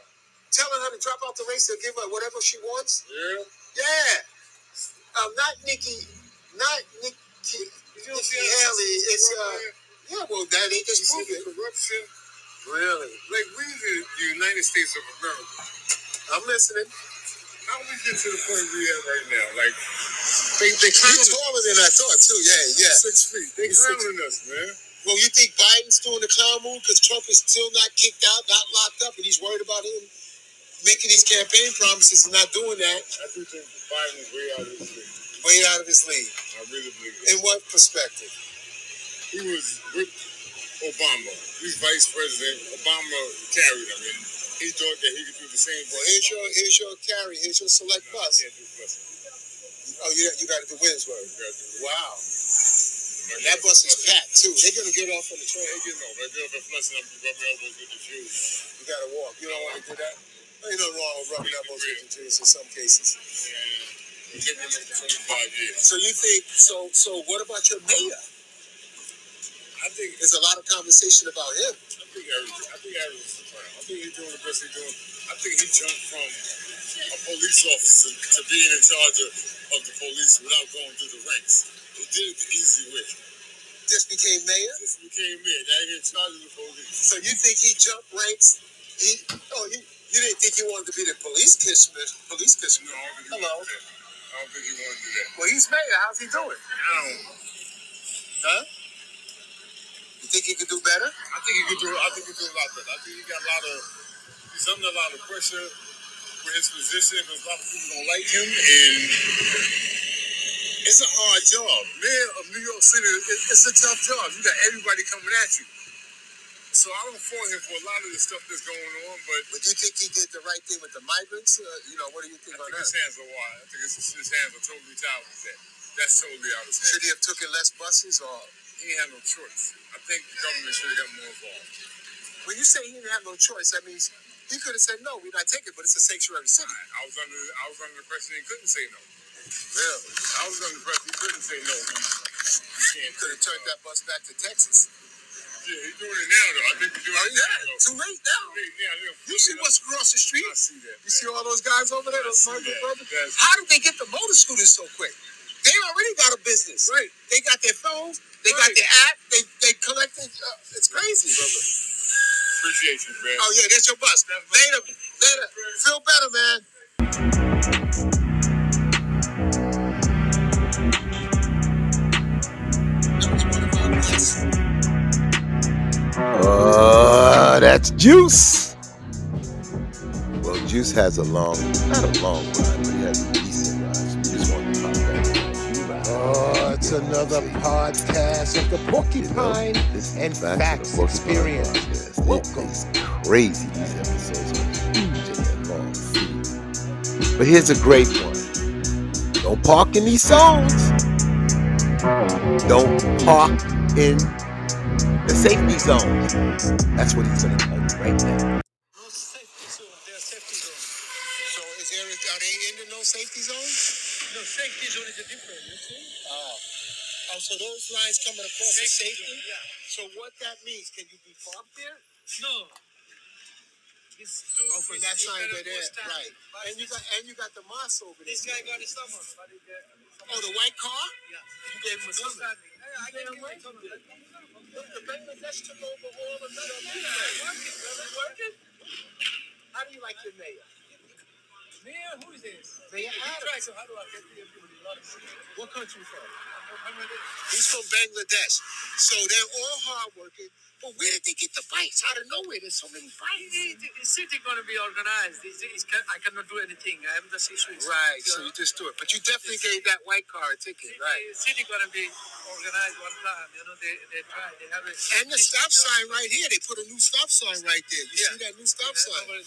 Telling her to drop out the race and give her whatever she wants? Yeah. Yeah. Um, not Nikki, not Nikki, You Nikki see Haley. It's uh, yeah. Well, that You just see corruption? Really? Like, we the, the United States of America. I'm listening. How we get to the point we at right now? Like, They they clowning- You're taller than I thought too. Yeah, yeah. six feet. They He's six- clowning us, man. Well, you think Biden's doing the clown move because Trump is still not kicked out, not locked up, and he's worried about him making these campaign promises and not doing that? I do think Biden is way out of his league. Way out of his league. I really believe it. In what perspective? He was with Obama. He's vice president. Obama carried him, he thought that he could do the same Well, here's your here's your carry. Here's your select No, bus. can't do plus. Oh, you you got to do Williamsburg. You gotta do it. Wow, and that bus is packed too. They're gonna get off on the train. you know, right there, but plus, I'm rubbing elbows with the Jews. You gotta walk. You don't want to do that. Ain't nothing wrong with rubbing elbows with the Jews in some cases. And we've been living for 25 years. So you think so? So what about your mayor? I think There's a lot of conversation about him. I think Eric, I think Eric the plan. I think he's doing the best he's doing. I think he jumped from a police officer to being in charge of, of the police without going through the ranks. He did it the easy way. Just became mayor. Just became mayor. Now he's in charge of the police. So you think he jumped ranks? He oh he you didn't think he wanted to be the police commissioner? Police No, commissioner. I don't think he Hello. I don't think he wanted to do that. Well, he's mayor. How's he doing? I don't. Huh? Think he could do better? I think he could do. I think he could do a lot better. I think he got a lot of. He's under a lot of pressure. with his position because a lot of people don't like him, and it's a hard job. Mayor of New York City, it- it's a tough job. You got everybody coming at you. So I don't fault him for a lot of the stuff that's going on, but But you think he did the right thing with the migrants? Uh, you know, what do you think I on think that? his hands are wide. I think his, his hands are totally tied with that. That's totally out of his hands. Should he have taken less buses or? He ain't had no choice. I think the government should have got more involved. When you say he didn't have no choice, that means he could have said no, we're not taking, it, but it's a sanctuary city. I was under I was under the impression he couldn't say no. Yeah, I was under the impression he couldn't say no. He, he can't Could have turned that bus back to Texas. Yeah, he's doing it now though. I think he's doing Oh it yeah, now. though. too late now. Too late now. You see what's across the street? I see that. You see all those guys over there, those that. brothers? How did they get the motor scooters so quick? They already got a business. Right. They got their phones. They got Right. their app. They they collected. Uh, it's crazy. Appreciate you, man. Oh yeah, that's your bus. Later, later. Feel better, man. That was one of our guests. Uh, that's Juice. Well, Juice has a long, not a long ride, but he has a it's another podcast of the Porcupine and Facts Experience. Welcome. is crazy these episodes are huge and they're long. too. But here's a great one. Don't park in these zones. Don't park in the safety zones. That's what he's gonna tell you right now. No safety zone. They're safety zone. So is there? Are they in the no safety zone? No, safety zone is a different, you see? Oh. Oh, so those lines coming across the Safety safety? yeah. So what that means? Can you be parked there? No. It's too, Oh, from it's- that you side cannot there, go there, stand. right? But And you got and you got the moss over there. This guy got a summons. But he get, Oh, the white car? yeah. You gave him a No summons. standing. Hey, I You can gave him a him. Look, the Bangladesh took over all of the working. brother, working. How do you like your mayor? Mayor, who is this? Mayor Try Adams. to, how do I get the everybody? A lot of. What country from? He's from Bangladesh. So they're all hardworking. But where did they get the bikes? Out of nowhere, there's so many bikes. The, the, the city gonna be organized. It's, it's, I cannot do anything. I am the city. Right, so you just do it. But you definitely gave that white car a ticket, City, right? city gonna be organized one time. You know, they, they try. They have a And the stop sign right here. They put a new stop sign right there. You see that new stop sign?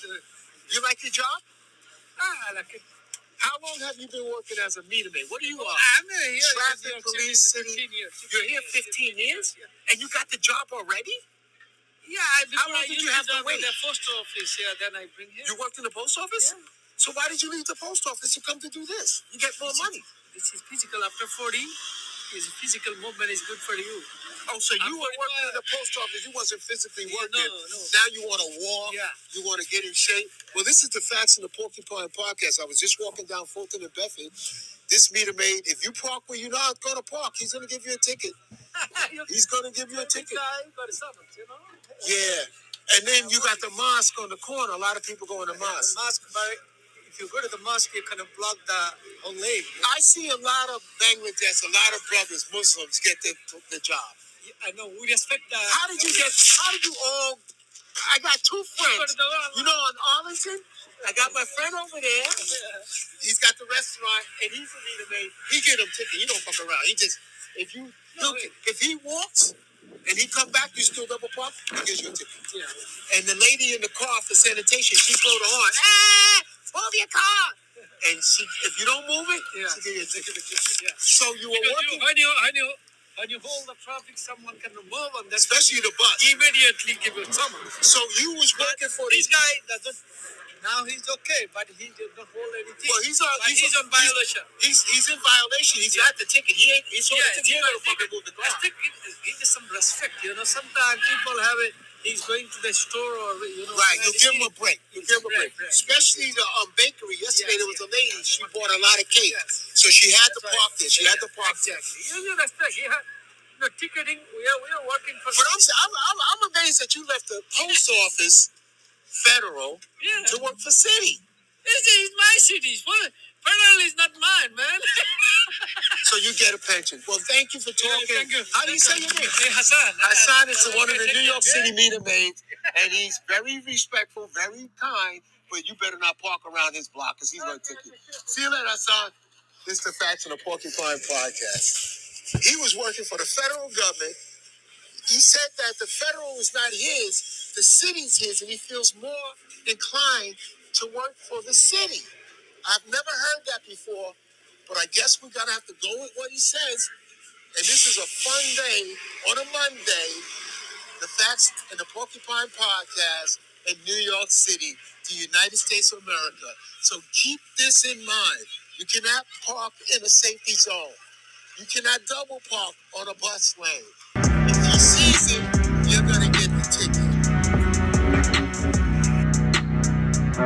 You like your job? Ah, I like it. How long have you been working as a meter maid? What do you Oh, uh, are? I'm here. in Traffic police City city. 15 years. You're here 15 years? And you got the job already? Yeah, I, How long I did you have to wait? in the post office. Yeah, then I bring here. You worked in the post office? Yeah. So why did you leave the post office to come to do this? You get more money. This is physical. After 40, is physical movement is good for you. Oh, so you I'm were working in the post office. You wasn't physically Yeah, working. no, no. Now you want to walk. Yeah. You want to get in shape. Well, this is the Facts in the Porcupine podcast. I was just walking down Fulton and Bedford. This meter maid, if you park where you're not going to park, he's going to give you a ticket. He's going to give you a ticket. Guy, got a you know. Yeah. And then you got the mosque on the corner. A lot of people go in the mosque. Mosque, but if you go to the mosque, you kind of block the whole lane. I see a lot of Bangladesh, a lot of brothers, Muslims, get the, the job. I know we respect the. How did you get? How did you all? I got two friends. You know, on Arlington, I got my friend over there. He's got the restaurant, and he's a leader maid. He get him ticket. He don't fuck around. He just if you look, if he walks and he come back, you still double park. He gives you a ticket. Yeah. And the lady in the car for sanitation, she blow the horn. Ah, move your car. And she, if you don't move it, Yeah. she give you a ticket. Yeah. So you were Because working, you, when you when you when you hold the traffic, someone can move on that. especially the bus. immediately give you summons. So you was working for This these guy doesn't. Now he's okay, but he did not hold anything. Well, he's on. But he's, on violation. He's he's in violation. He's Yeah. got the ticket. He ain't. He's on the ticket. He ain't gonna fucking move the car. I think it, it is some respect. You know, sometimes people have it. He's going to the store or you know. Right, you give him a break. You give him a break. Right. Especially the um, bakery. Yesterday Yes, there was a yes. lady. She bought a lot of cake, Yes. so she had to That's right. there. She had to park there. Exactly. You, you respect. You have, no ticketing. We are we are working for. But I'm, I'm I'm I'm amazed that you left the post office, federal, yeah. to work for city. This is my city. Federal is not mine, man. So you get a pension. Well, thank you for talking. thank you. How do you say your name? Hey, Hassan. Hassan is one of the New. York City meter maids, and he's very respectful, very kind. but you better not park around his block because he's going to take you. See you later, son. This is the Facts on the Porcupine Podcast. He was working for the federal government. He said that the federal is not his, the city's his, and he feels more inclined to work for the city. I've never heard that before, but I guess we're going to have to go with what he says. And this is a fun day on a Monday the Facts and the Porcupine Podcast in New York City, the United States of America. So keep this in mind. You cannot park in a safety zone. You cannot double park on a bus lane. If he sees it, you're gonna get the ticket.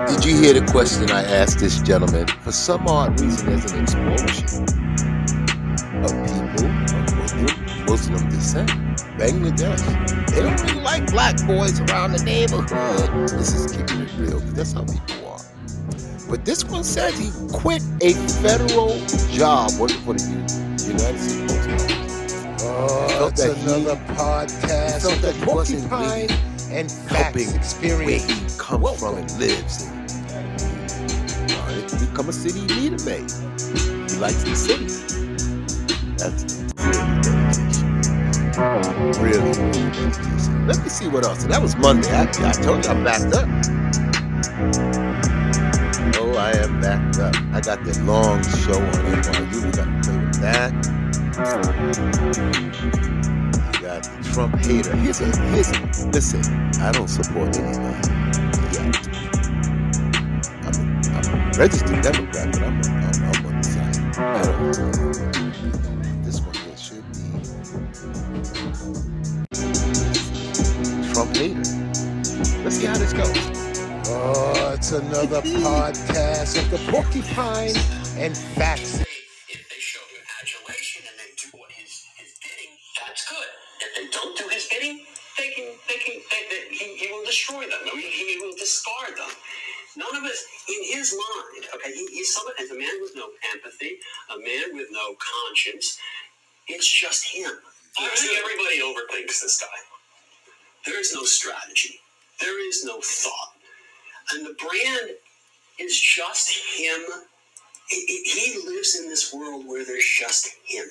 Did you hear the question I asked this gentleman? For some odd reason, there's an explosion Muslim descent. Bangladesh. They don't really like black boys around the neighborhood. This is keeping it real, because that's how people are. But this one says he quit a federal job working for the United States Post Office. Oh, it's that he- another podcast felt that he wasn't Porcupine and helping Facts where Experience. he comes from and lives. Uh, it can become a city leader, mate. He likes the city. That's really. Really. Let me see what else. That was Monday. I, I told you I'm backed up. Oh, I am backed up. I got the long show on NYU. We got to play with that. You got the Trump hater. Here's a, here's a, listen, I don't support anybody yet. I'm a, I'm a registered Democrat, but I'm, I'm, I'm on the side. Be Trump. Let's see how this goes. Oh, it's another podcast of the Porcupine and Facts. If they show him adulation and they do what his, his bidding, that's good. If they don't do his bidding, they can they can they, they, he, he will destroy them. He, he will discard them. None of us, in his mind, okay, he, he's someone as a man with no empathy, a man with no conscience. It's just him. I think everybody overthinks this guy. There is no strategy. There is no thought. And the brand is just him. He, lives in this world where there's just him.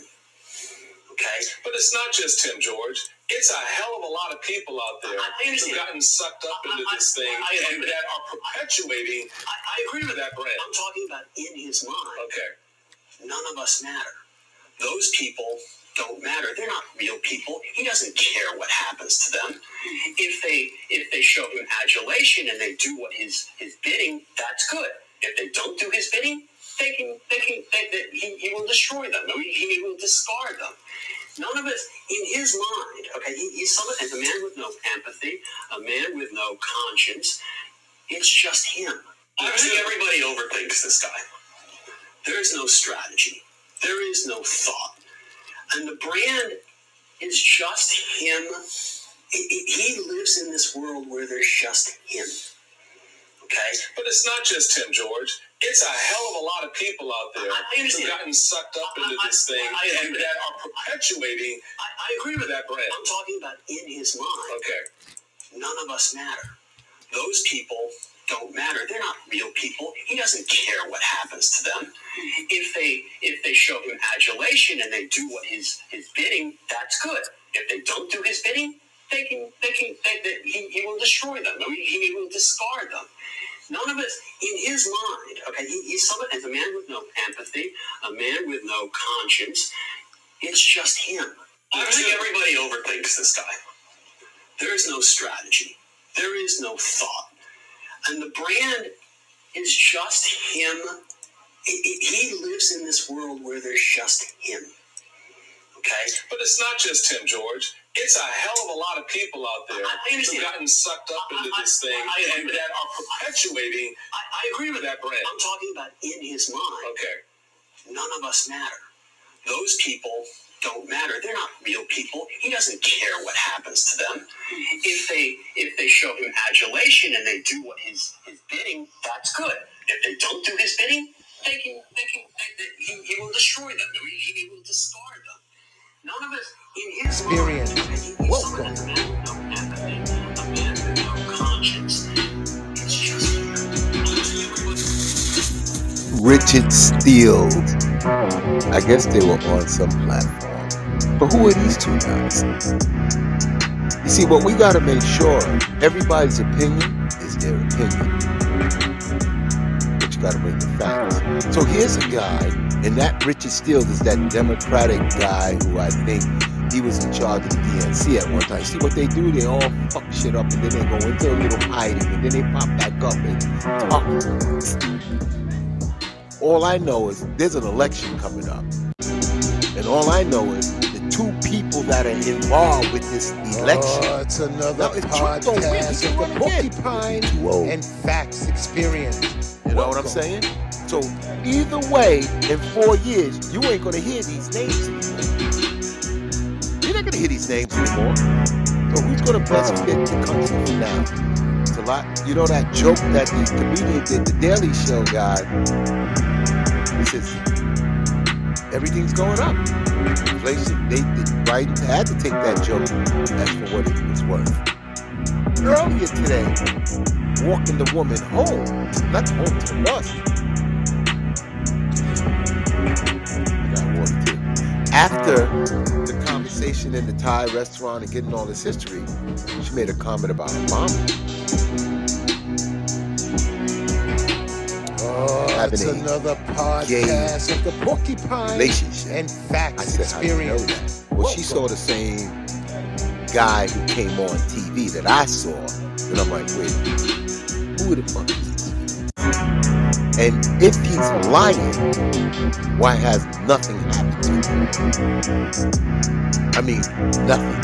Okay? But it's not just him, George. It's a hell of a lot of people out there I- I who've gotten sucked up into I- this thing I and that are perpetuating I, I agree with that brand. I'm talking about in his mind. Okay. None of us matter. Those people don't matter. They're not real people. He doesn't care what happens to them. If they if they show him adulation and they do what his his bidding, that's good. If they don't do his bidding, they can they can they, they, he, he will destroy them. He, he will discard them. None of us, in his mind, okay, he, he's someone as a man with no empathy, a man with no conscience. It's just him. I think everybody overthinks this guy. There is no strategy. There is no thought. And the brand is just him. He, lives in this world where there's just him. Okay? But it's not just him, George. It's a hell of a lot of people out there who've gotten sucked up into I- I- this thing I and that are perpetuating I agree with that brand. I'm talking about in his mind. Okay. None of us matter. Those people don't matter. They're not real people. He doesn't care what happens to them. If they if they show him adulation and they do what his his bidding, that's good. If they don't do his bidding, they can they can they, they, he, he will destroy them. He, he will discard them. None of us, in his mind, okay, he, he's someone as a man with no empathy, a man with no conscience. It's just him. I think everybody overthinks this guy. There is no strategy. There is no thought. And the brand is just him. He, lives in this world where there's just him. Okay? But it's not just him, George. It's a hell of a lot of people out there I- I who've gotten sucked up into I- I- this thing I agree and with that are perpetuating I, I agree with that brand. I'm talking about in his mind. Okay. None of us matter. Those people don't matter. They're not real people. He doesn't care what happens to them. If they if they show him adulation and they do what his his bidding, that's good. If they don't do his bidding, they can they can they, they, he, he will destroy them. He, he will discard them. None of us in his Experience. mind. Welcome. someone, a man with no empathy, a man with no conscience. It's just him. Richard Steele. I guess they were on some platform. But who are these two guys? You see, what we got to make sure everybody's opinion is their opinion. But you got to bring the facts. So here's a guy, and that Richard Steele is that Democratic guy who I think he was in charge of the DNC at one time. See what they do? They all fuck shit up and then they go into a little hiding and then they pop back up and talk. All I know is there's an election coming up. And all I know is two people that are involved with this oh, election. Oh, it's another Now, if Trump don't win, he podcast can of the. Porcupine and Facts Experience. You know what I'm saying? So either way, in four years, you ain't gonna hear these names anymore. You're not gonna hear these names anymore. So who's gonna best fit the country for now? It's a lot. You know that joke that the comedian did, the Daily Show guy. He says everything's going up. Inflation. They, they right had to take that joke as for what it was worth. Earlier today, walking the woman home, not home to too. After the conversation in the Thai restaurant and getting all this history, she made a comment about her mom Oh, it's another podcast of the Porcupine relationship. and Facts I said, how you know Experience. that? Well, she saw the same guy who came on TV that I saw, and I'm like, wait, who the fuck is this? And if he's lying, why has nothing happened to him? I mean, nothing.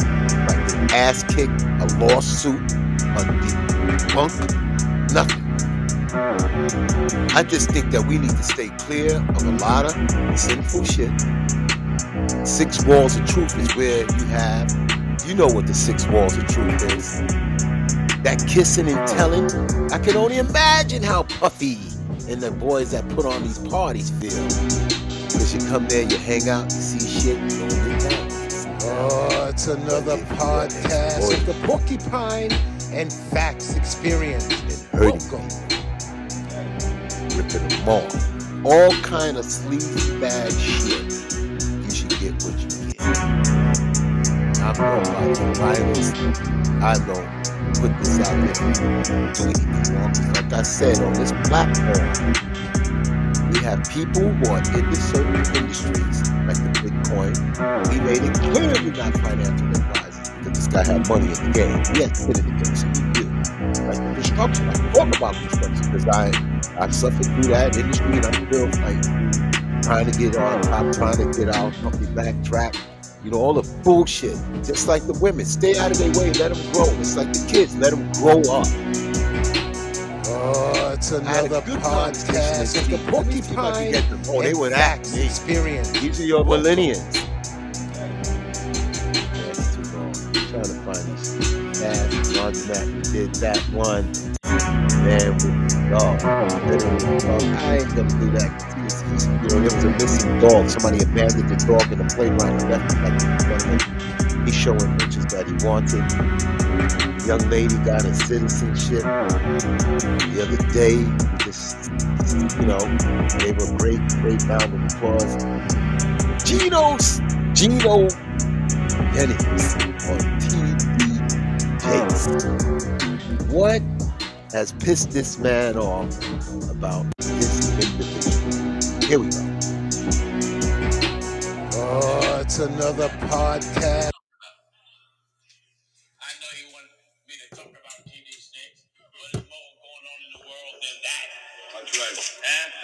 Like an ass kick, a lawsuit, a debunk, nothing. I just think that we need to stay clear of a lot of sinful shit. Six walls of truth is where you have, you know what the six walls of truth is. That kissing and telling, I can only imagine how Puffy and the boys that put on these parties feel. Because you come there, you hang out, you see shit, you don't get down. Oh, it's another podcast of the Porcupine and Facts Experience. people, ripping them off. All kind of sleazy bad shit. You should get what you get. I'm not about violence. I don't put this out there to. 'Cause Like I said on this platform, we have people who are into certain industries, like the Bitcoin. We made it clearly not financial advisors because this guy had money in the game. He had skin in the game, so he knew. Like the construction, I talk about construction because I I've suffered through that industry and I'm still like trying to get on top, trying to get out, company backtrack. You know, all the bullshit. Just like the women, stay out of their way, let them grow. It's like the kids, let them grow up. Oh, it's I another podcast of the week. Let me see if I can Porcupine. Oh, they and were that. Experience. These are your millennials. That's too long. I'm trying to find these bad laundromat. We did that one. Man with the dog. I ain't gonna do that. You know, there was a missing dog. Somebody abandoned the dog in the playground and left it like. He's showing pictures that he wanted. Young lady got his citizenship the other day. Just, you know, gave a great, great round of applause. Geno's Gino Jennings on T.D. Jakes. What has pissed this man off about this individual? Here we go. Oh, it's another podcast. I know you want me to talk about TV snakes. What is more going on in the world than that? That's right.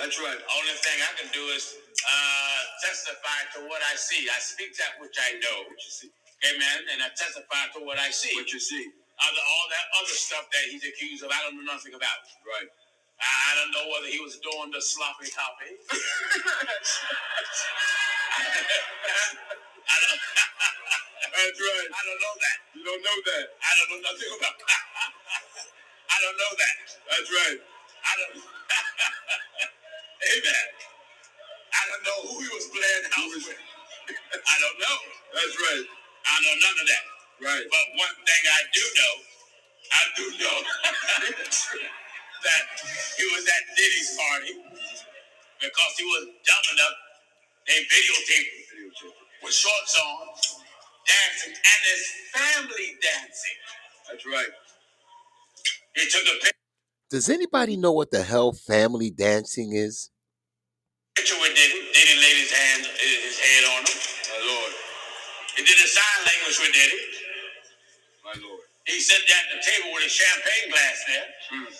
That's right. Only thing I can do is uh, testify to what I see. I speak that which I know. What you see. Amen. And I testify to what I see. What you see. Other, all that other stuff that he's accused of, I don't know nothing about. Right. I, I don't know whether he was doing the sloppy toppy. I don't, That's right. I don't know that. You don't know that. I don't know nothing about. I don't know that. That's right. I don't. Amen. I don't know who he was playing house with. I don't know. That's right. I know none of that. Right. But one thing I do know, I do know that he was at Diddy's party because he was dumb enough. They videotaped him with shorts on, dancing, and his family dancing. That's right. He took a picture Does anybody know what the hell family dancing is? Picture with Diddy. Diddy laid his hand, his head on him. My lord. He did a sign language with Diddy. My lord. He at the table with a champagne glass there. Hmm.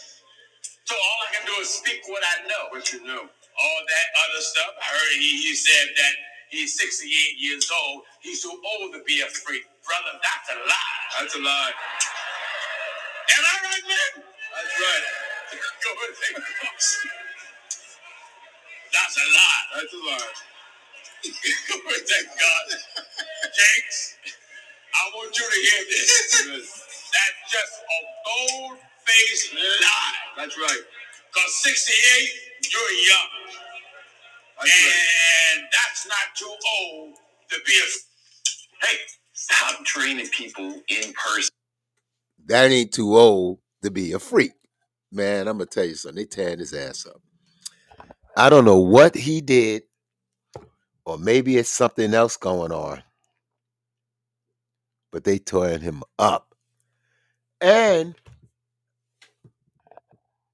So all I can do is speak what I know. What you know. All that other stuff. I heard he, he said that he's 68 years old. He's too old to be a freak. Brother, that's a lie. That's a lie. Am I right, man? That's right. Go and books. That's a lie. That's a lie. Go and thank God. Jakes, I want you to hear this. That's just a bold-faced lie. That's right. Because 68, you're young. and that's not too old to be a. Hey, stop training people in person. That ain't too old to be a freak. Man, I'm gonna tell you something. They tearing his ass up. I don't know what he did, or maybe it's something else going on. But they tearing him up. And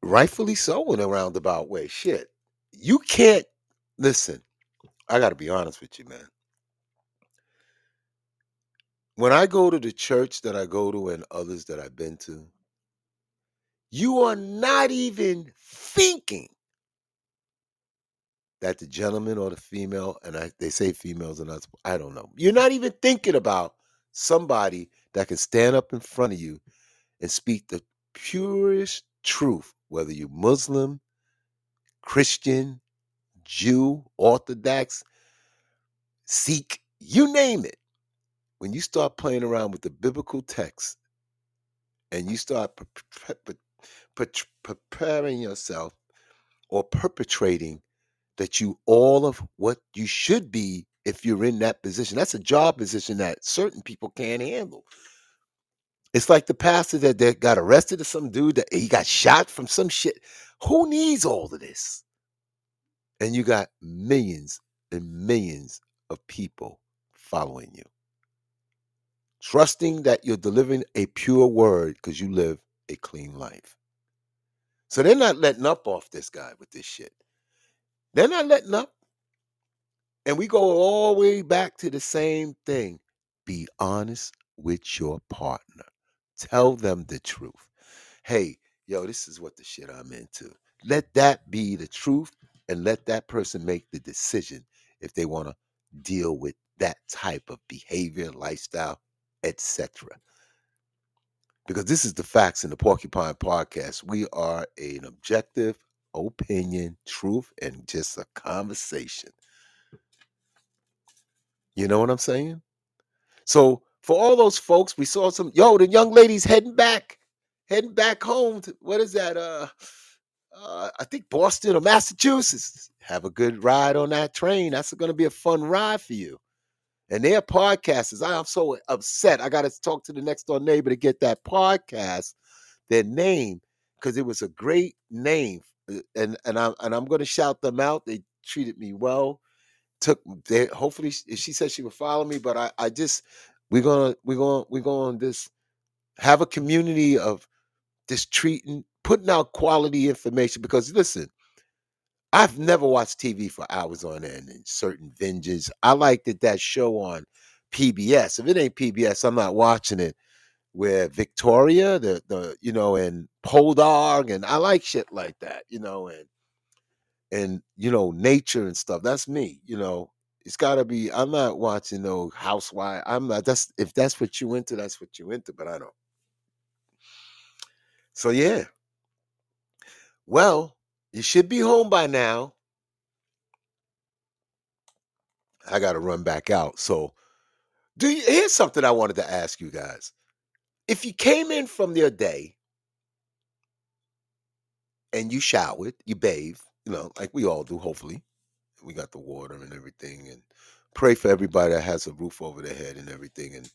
rightfully so in a roundabout way. Shit. You can't listen. I gotta be honest with you, man. When I go to the church that I go to and others that I've been to, you are not even thinking that the gentleman or the female, and I, they say females and us, I don't know. You're not even thinking about somebody that can stand up in front of you and speak the purest truth, whether you're Muslim, Christian, Jew, Orthodox, Sikh, you name it. When you start playing around with the biblical text and you start pre- pre- pre- pre- preparing yourself or perpetrating that you all of what you should be if you're in that position. That's a job position that certain people can't handle. It's like the pastor that, that got arrested or some dude that he got shot from some shit. Who needs all of this? And you got millions and millions of people following you, trusting that you're delivering a pure word because you live a clean life. So they're not letting up off this guy with this shit. They're not letting up. And we go all the way back to the same thing. Be honest with your partner. Tell them the truth. Hey, yo, this is what the shit I'm into. Let that be the truth and let that person make the decision if they want to deal with that type of behavior, lifestyle, etc. Because this is the facts in the Porcupine Podcast. We are an objective opinion, truth, and just a conversation. You know what I'm saying? So for all those folks, we saw some yo, the young ladies heading back, heading back home. To, what is that? Uh, uh, I think Boston or Massachusetts. Have a good ride on that train. That's going to be a fun ride for you. And their podcasters, I am so upset. I got to talk to the next door neighbor to get that podcast, their name, because it was a great name. Uh, And and I'm and I'm going to shout them out. They treated me well took they hopefully she, she said she would follow me but i i just we're gonna we're gonna we're gonna this have a community of just treating putting out quality information because listen i've never watched tv for hours on end and certain vengeance i like that that show on pbs if it ain't pbs i'm not watching it. Where victoria the the you know and Poldark and i like shit like that you know and and you know nature and stuff that's me you know it's got to be i'm not watching no housewife i'm not that's if that's what you into that's what you into but i don't. So yeah. Well you should be home by now. I gotta run back out so do you here's something i wanted to ask you guys. If you came in from your day and you showered you bathed you know like we all do hopefully. We got the water and everything and pray for everybody that has a roof over their head and everything and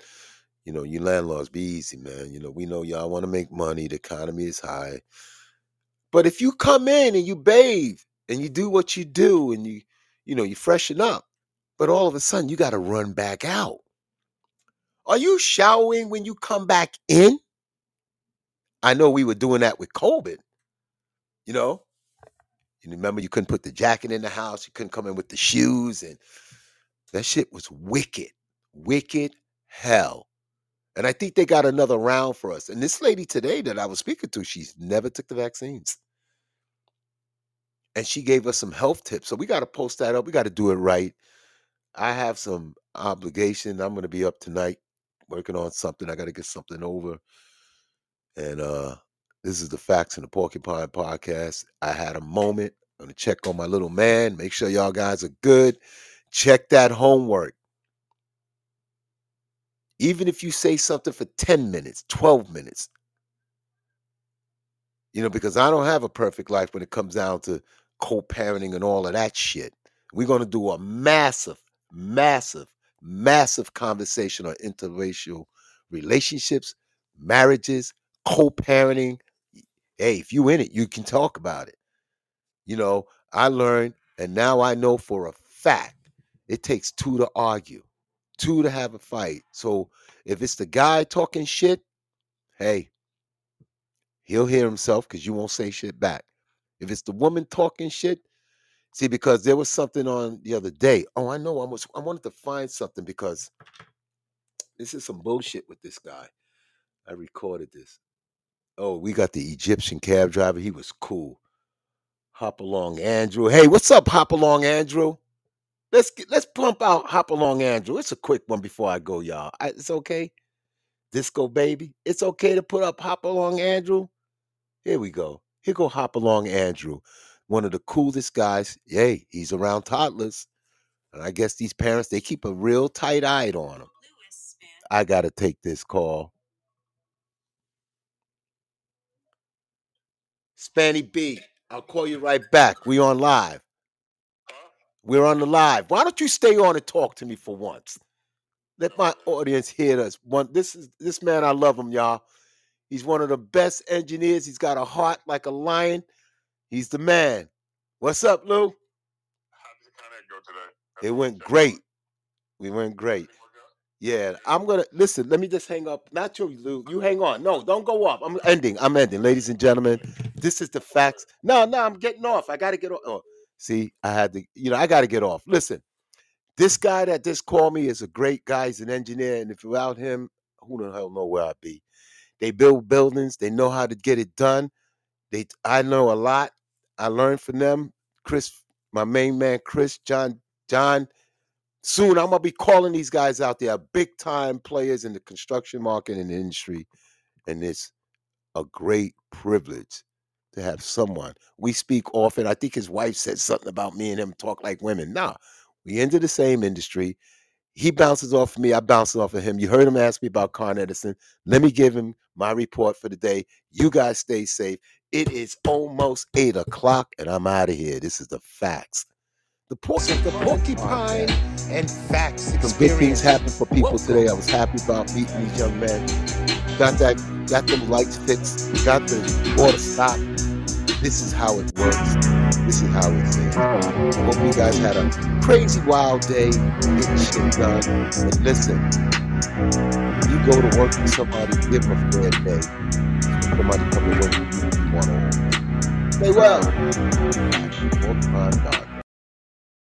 you know you landlords be easy man. You know we know y'all want to make money. The economy is high. But if you come in and you bathe and you do what you do and you you know you freshen up but all of a sudden you got to run back out. Are you showering when you come back in? I know we were doing that with covid you know you remember you couldn't put the jacket in the house you couldn't come in with the shoes and that shit was wicked wicked hell and i think they got another round for us and this lady today that i was speaking to she's never took the vaccines and she gave us some health tips. So we got to post that up. We got to do it right. I have some obligation. I'm going to be up tonight working on something. I got to get something over. And uh this is the Facts in the Porcupine podcast. I had a moment. I'm going to check on my little man. Make sure y'all guys are good. Check that homework. Even if you say something for 10 minutes, 12 minutes, you know, because I don't have a perfect life when it comes down to co-parenting and all of that shit. We're going to do a massive, massive, massive conversation on interracial relationships, marriages, co-parenting. Hey, if you in it, you can talk about it. You know, I learned and now I know for a fact it takes two to argue, two to have a fight. So if it's the guy talking shit, hey, he'll hear himself because you won't say shit back. If it's the woman talking shit, see, because there was something on the other day. Oh, I know. I was I wanted to find something because this is some bullshit with this guy. I recorded this. Oh, we got the Egyptian cab driver. He was cool. Hop along, Andrew. Hey, what's up, Hop along, Andrew? Let's get, let's pump out Hop along, Andrew. It's a quick one before I go, y'all. I, it's okay. Disco baby. It's okay to put up Hop along, Andrew. Here we go. Here go Hop along, Andrew. One of the coolest guys. Yay, he's around toddlers. And I guess these parents, they keep a real tight eye on him. I got to take this call. Spanny B, I'll call you right back. We on live. We're on the live. Why don't you stay on and talk to me for once? Let my audience hear us. One, this is this man. I love him, y'all. He's one of the best engineers. He's got a heart like a lion. He's the man. What's up, Lou? It went great. We went great. Yeah, I'm gonna listen. Let me just hang up. Not you, Lou. You hang on. No, don't go off. I'm ending. I'm ending, ladies and gentlemen. This is the facts. No, no, I'm getting off. I got to get off. Oh, see, I had to. You know, I got to get off. Listen, this guy that just called me is a great guy. He's an engineer, and if without him, who the hell know where I'd be? They build buildings. They know how to get it done. They, I know a lot. I learned from them. Chris, my main man, Chris, John, John. Soon I'm gonna be calling these guys out. They are big time players in the construction market and industry, and it's a great privilege to have someone. We speak often. I think his wife said something about me and him talk like women. Nah, we into the same industry. He bounces off of me. I bounce off of him. You heard him ask me about Con Edison. Let me give him my report for the day. You guys stay safe. It is almost eight o'clock, and I'm out of here. This is the facts. The, por- The Porcupine and Facts Some good things Experience. happened for people today. I was happy about meeting these young men. Got that, got them lights fixed. Got the water stopped. This is how it works. This is how it is. Hope you guys had a crazy wild day getting shit done. And listen, you go to work with somebody, give them a fair day. Somebody come to work for you, you want to. Stay well. Dog.